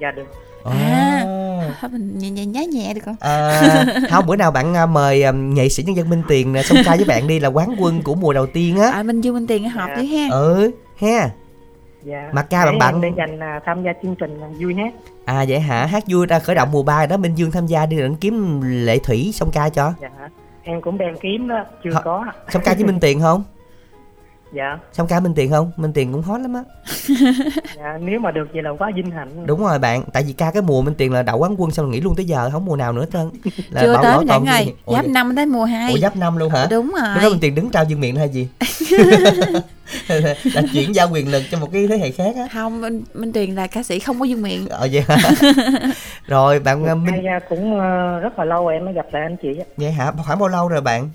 Dạ được. à mình nhẹ nhẹ nhá nhẹ được không À, không bữa nào bạn à, mời à, nghệ sĩ nhân dân Minh Tiền à, song ca với bạn đi là quán quân của mùa đầu tiên á à Minh Dương Minh Tiền hợp Dạ. với ha ừ ha Dạ. Mà ca bạn em Để dành à, tham gia chương trình à, vui hát. À vậy hả hát vui ra khởi động mùa 3 đó Minh Dương tham gia đi đừng kiếm lệ thủy song ca cho Dạ. Em cũng đang kiếm đó, chưa Hả? có. song ca với Minh Tiền không Dạ. song ca Minh Tiền không? Minh Tiền cũng hot lắm á. Dạ. Nếu mà được vậy là quá vinh hạnh. đúng rồi bạn tại vì ca cái mùa Minh Tiền là đậu quán quân xong rồi nghỉ luôn tới giờ không mùa nào nữa trơn. Là chưa bảo tới gì. Ủa, giáp năm tới mùa 2 ủa giáp năm luôn hả? Đúng lúc đó rồi. Minh Tiền đứng trao dương miệng hay gì? Là chuyển giao quyền lực cho một cái thế hệ khác á. Không Minh, Minh Tiền là ca sĩ không có dương miệng. Ờ vậy hả? Rồi bạn à, Minh cũng à, rất là lâu rồi em mới gặp lại anh chị á. vậy hả? Khoảng bao lâu rồi bạn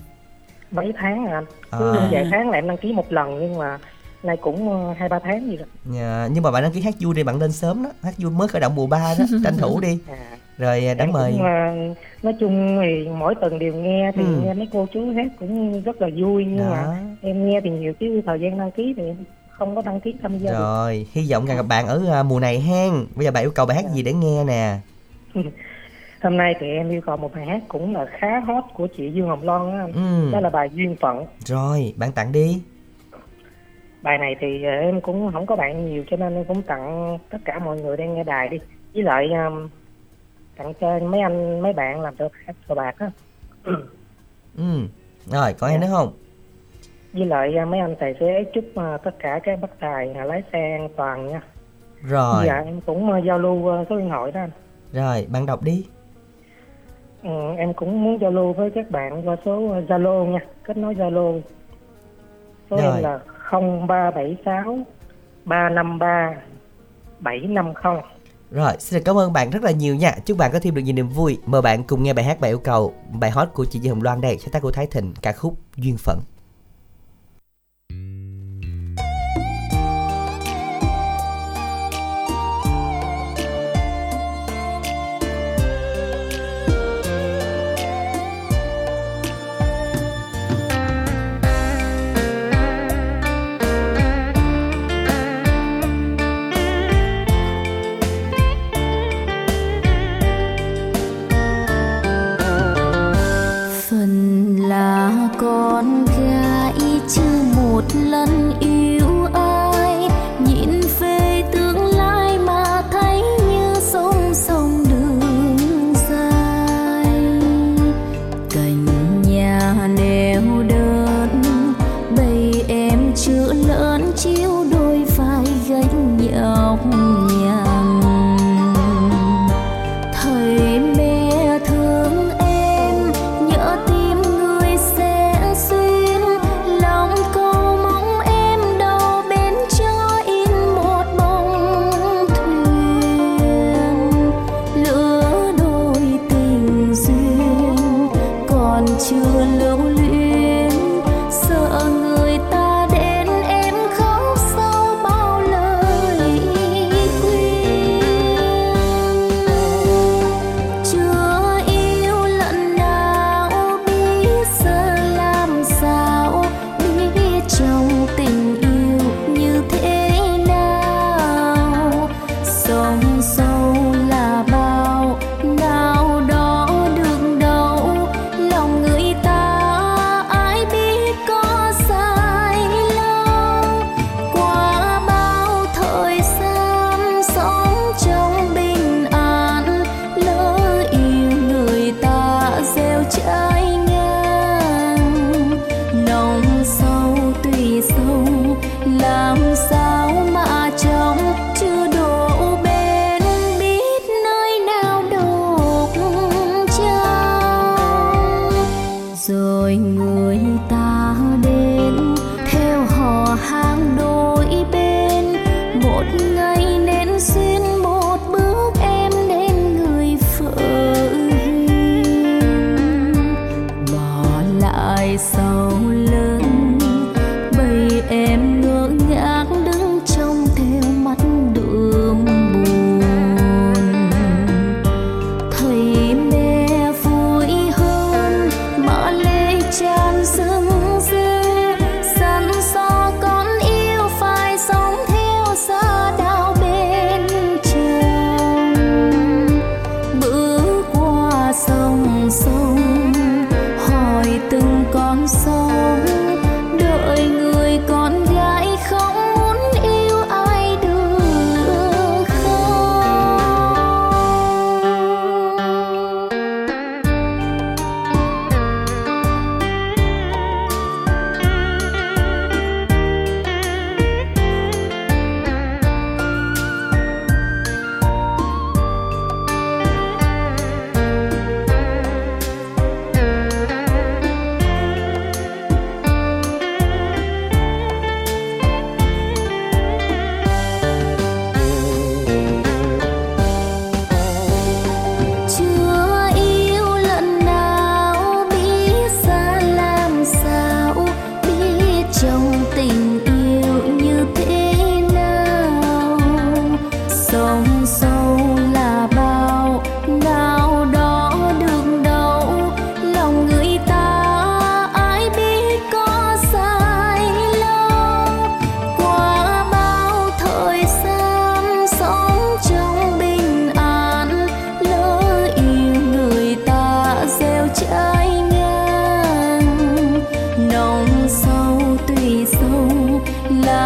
Mấy tháng rồi anh. Cứ À. vài tháng là em đăng ký một lần nhưng mà nay cũng à, hai ba tháng gì rồi. Dạ, nhưng mà bạn đăng ký hát vui đi bạn lên sớm đó hát vui mới khởi động mùa 3 đó tranh thủ đi À. rồi à, Em đáng mời cũng, à, nói chung thì mỗi tuần đều nghe thì Ừ. nghe mấy cô chú hát cũng rất là vui nhưng Đó. mà em nghe thì nhiều chứ thời gian đăng ký thì em không có đăng ký tham gia được. rồi hy vọng gặp bạn ở à, mùa này hen bây giờ bạn yêu cầu bài hát gì để nghe nè Hôm nay thì em yêu cầu một bài hát cũng là khá hot của chị Dương Hồng Loan á anh. Ừ. Đó là bài Duyên Phận. rồi bạn tặng đi Bài này thì à, em cũng không có bạn nhiều cho nên em cũng tặng tất cả mọi người đang nghe đài đi. Với lại um, tặng cho mấy anh mấy bạn làm cờ bạc cờ bạc á. ừ rồi có ai Dạ. nữa không với lại à, mấy anh tài xế chúc à, tất cả các bác tài lái xe an toàn nha Rồi, dạ em cũng giao lưu số điện thoại đó anh rồi, bạn đọc đi. Ừ, em cũng muốn giao lưu với các bạn qua số à, zalo nha kết nối zalo số Rồi. em là 0376 353 750 Rồi, xin được cảm ơn bạn rất là nhiều nha. Chúc bạn có thêm được nhiều niềm vui. Mời bạn cùng nghe bài hát bài yêu cầu, bài hot của chị Di Hồng Loan đây, sáng tác của Thái Thịnh, ca khúc Duyên Phận.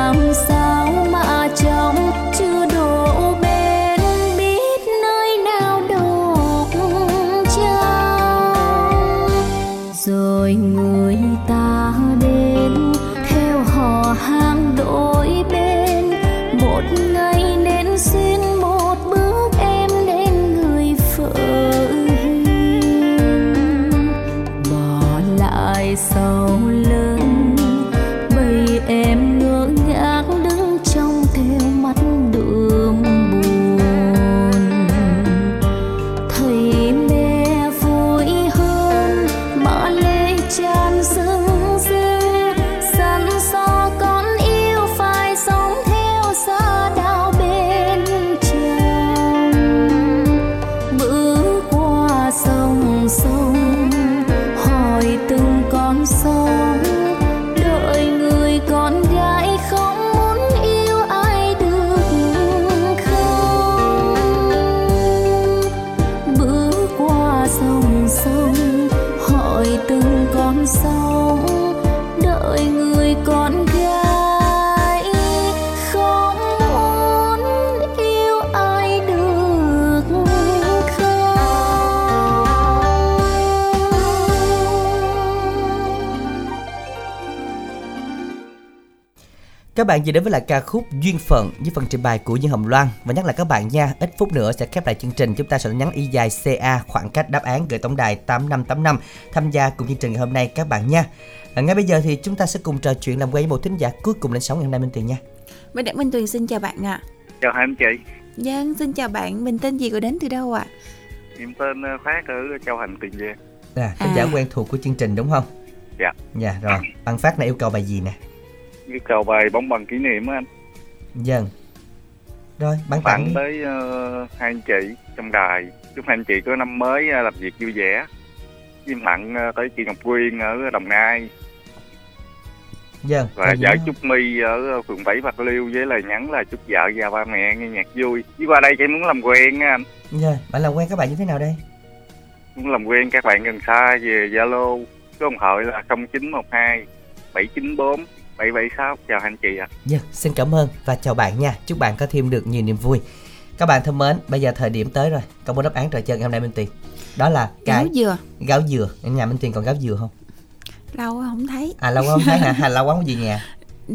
làm sao? Các bạn vừa đến với lại ca khúc Duyên Phận với phần trình bày của Dương Hồng Loan Và nhắc lại các bạn nha, ít phút nữa sẽ khép lại chương trình Chúng ta sẽ nhắn y dài CA khoảng cách đáp án gửi tổng đài 8585 Tham gia cùng chương trình ngày hôm nay các bạn nha à, Ngay bây giờ thì chúng ta sẽ cùng trò chuyện làm quen với một thính giả cuối cùng lên sóng ngày hôm nay Minh Tiền nha Minh Đặng Minh Tuyền xin chào bạn ạ. Chào hai anh chị, Giang xin chào bạn, mình tên gì và đến từ đâu ạ? em tên ờ, Phát ở Châu Thành, Tiền Giang. à, Thính giả quen thuộc của chương trình đúng không? Dạ, Dạ rồi, bạn Phát này yêu cầu bài gì nè? Yêu cầu bài bóng bằng kỷ niệm á anh. Dân Rồi, bạn Tặng tới ờ, hai anh chị trong đài. Chúc hai anh chị có năm mới ờ, làm việc vui vẻ. Em tặng ờ, tới chị Ngọc Quyên ở Đồng Nai Dân và vợ? Trúc My ở phường 7 Bạc Liêu với lời nhắn là chúc vợ và ba mẹ nghe nhạc vui. Chứ qua đây chị muốn làm quen á anh. Dạ, bạn làm quen các bạn như thế nào đây? Muốn làm quen các bạn gần xa về Zalo. Số điện thoại là 0912 794 776. Chào anh chị ạ. Dạ, xin cảm ơn và chào bạn nha. Chúc bạn có thêm được nhiều niềm vui. Các bạn thân mến, bây giờ thời điểm tới rồi. Công bố đáp án trò chơi ngày hôm nay Minh Tiền. Đó là cái Gáo dừa. gáo dừa. Ở nhà Minh Tiền còn gáo dừa không? Lâu không thấy. À lâu không thấy hả? Hay lâu quá không về nhà?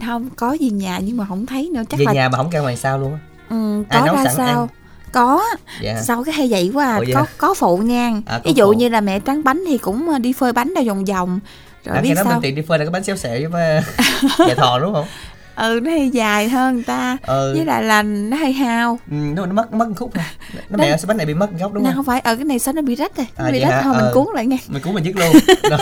Không có gì nhà nhưng mà không thấy nữa chắc về là nhà mà không căn ngoài sao luôn á. ừ, Ai có nấu ra sẵn sao ăn? Có Dạ. sao cái hay vậy quá à. Ủa vậy có có phụ nha À, ví dụ phụ. như là mẹ tráng bánh thì cũng ờ, đi phơi bánh ra vòng vòng rồi à, biết sao Minh Tiền đi phơi là cái bánh xéo xẹo với dạ thò đúng không? ừ nó hay dài hơn người ta Ừ. với lại là nó hay hao Ừ, nó, nó mất mất một khúc nè. Nó mẹ sao bánh này bị mất góc đúng không? không phải ở cái này sao nó bị rách rồi nó À, bị rách hả? thôi mình Ờ. cuốn lại nghe Mình cuốn mình dứt luôn. rồi,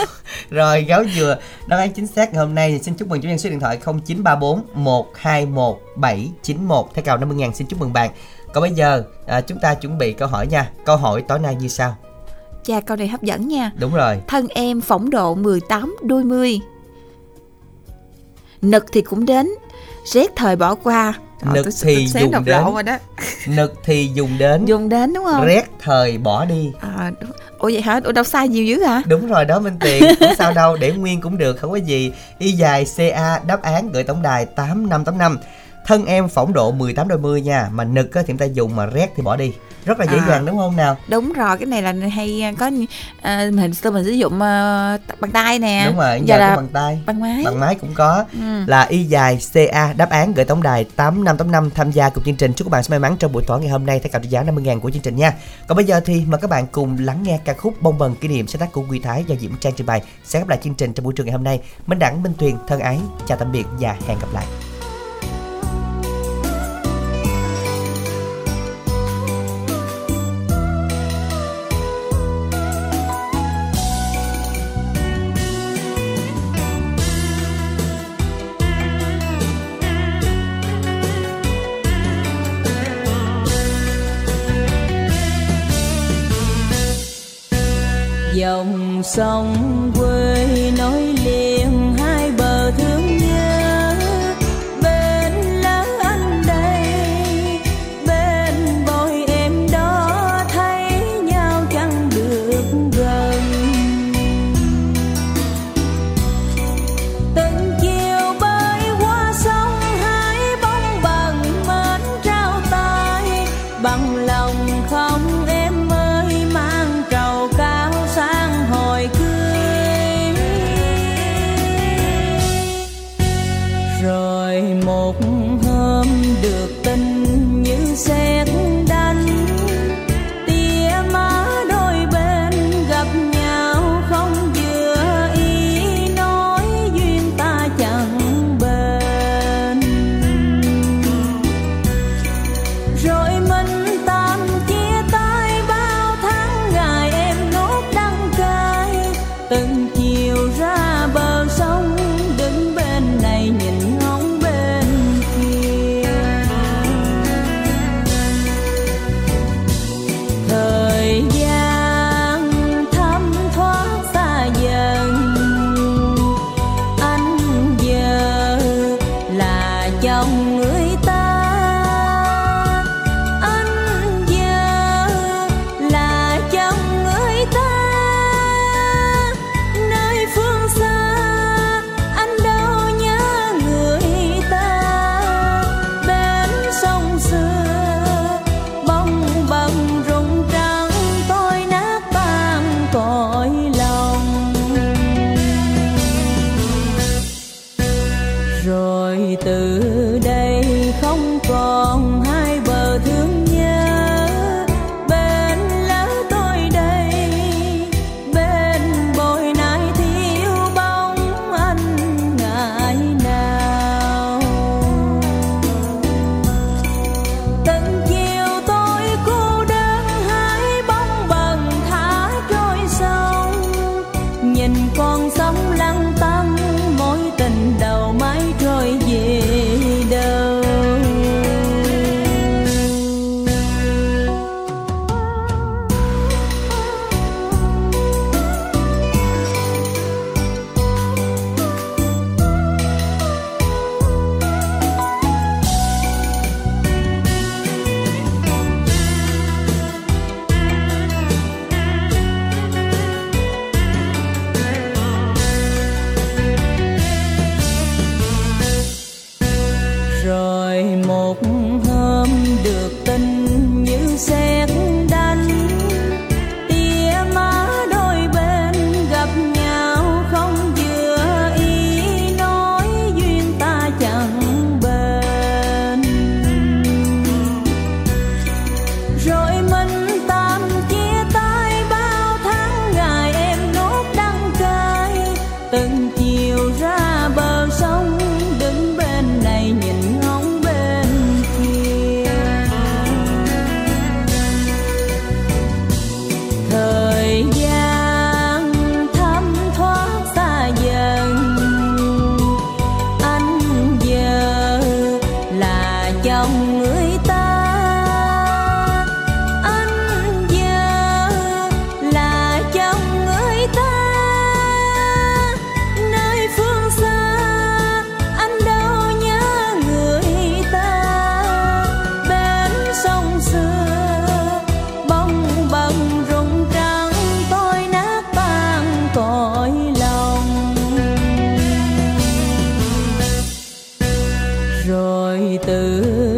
rồi gáo dừa đáp án chính xác ngày hôm nay thì xin chúc mừng chủ nhân số điện thoại 0934 121 791 theo cào 50 ngàn xin chúc mừng bạn. Còn bây giờ à, chúng ta chuẩn bị câu hỏi nha. Câu hỏi tối nay như sau. chà câu này hấp dẫn nha Đúng rồi. thân em phỏng độ 18 đôi mươi nực thì cũng đến rét thời bỏ qua Trời, Nực tôi- thì tôi dùng đến. rồi đó Nực thì dùng đến. dùng đến đúng không Rét thời bỏ đi. à, đúng. ủa vậy hả ủa đâu sai nhiều dữ hả Đúng rồi đó Minh Tiền Không sao đâu Để nguyên cũng được Không có gì Y dài CA đáp án gửi tổng đài 8585 Thân em phỏng độ 18 đôi mươi nha Mà nực á thì chúng ta dùng mà rét thì bỏ đi. Rất là dễ À. dàng đúng không nào? Đúng rồi cái này là hay à, có à, mình xưa mình sử dụng à, bằng tay nè. Đúng rồi giờ Giờ là bằng tay. bằng máy. Bằng máy cũng có. Ừ. Là y dài CA đáp án gửi tổng đài 8585 Tham gia cùng chương trình. Chúc các bạn sẽ may mắn trong buổi tối ngày hôm nay Theo cặp trị giá 50 ngàn của chương trình nha. Còn bây giờ thì mời các bạn cùng lắng nghe ca khúc Bông bần kỷ niệm sáng tác của Quy Thái do Diễm Trang trình bày. Sẽ khép lại chương trình trong buổi trưa ngày hôm nay. Minh Đẳng Minh Tuyền thân ái chào tạm biệt và hẹn gặp lại sóng 的。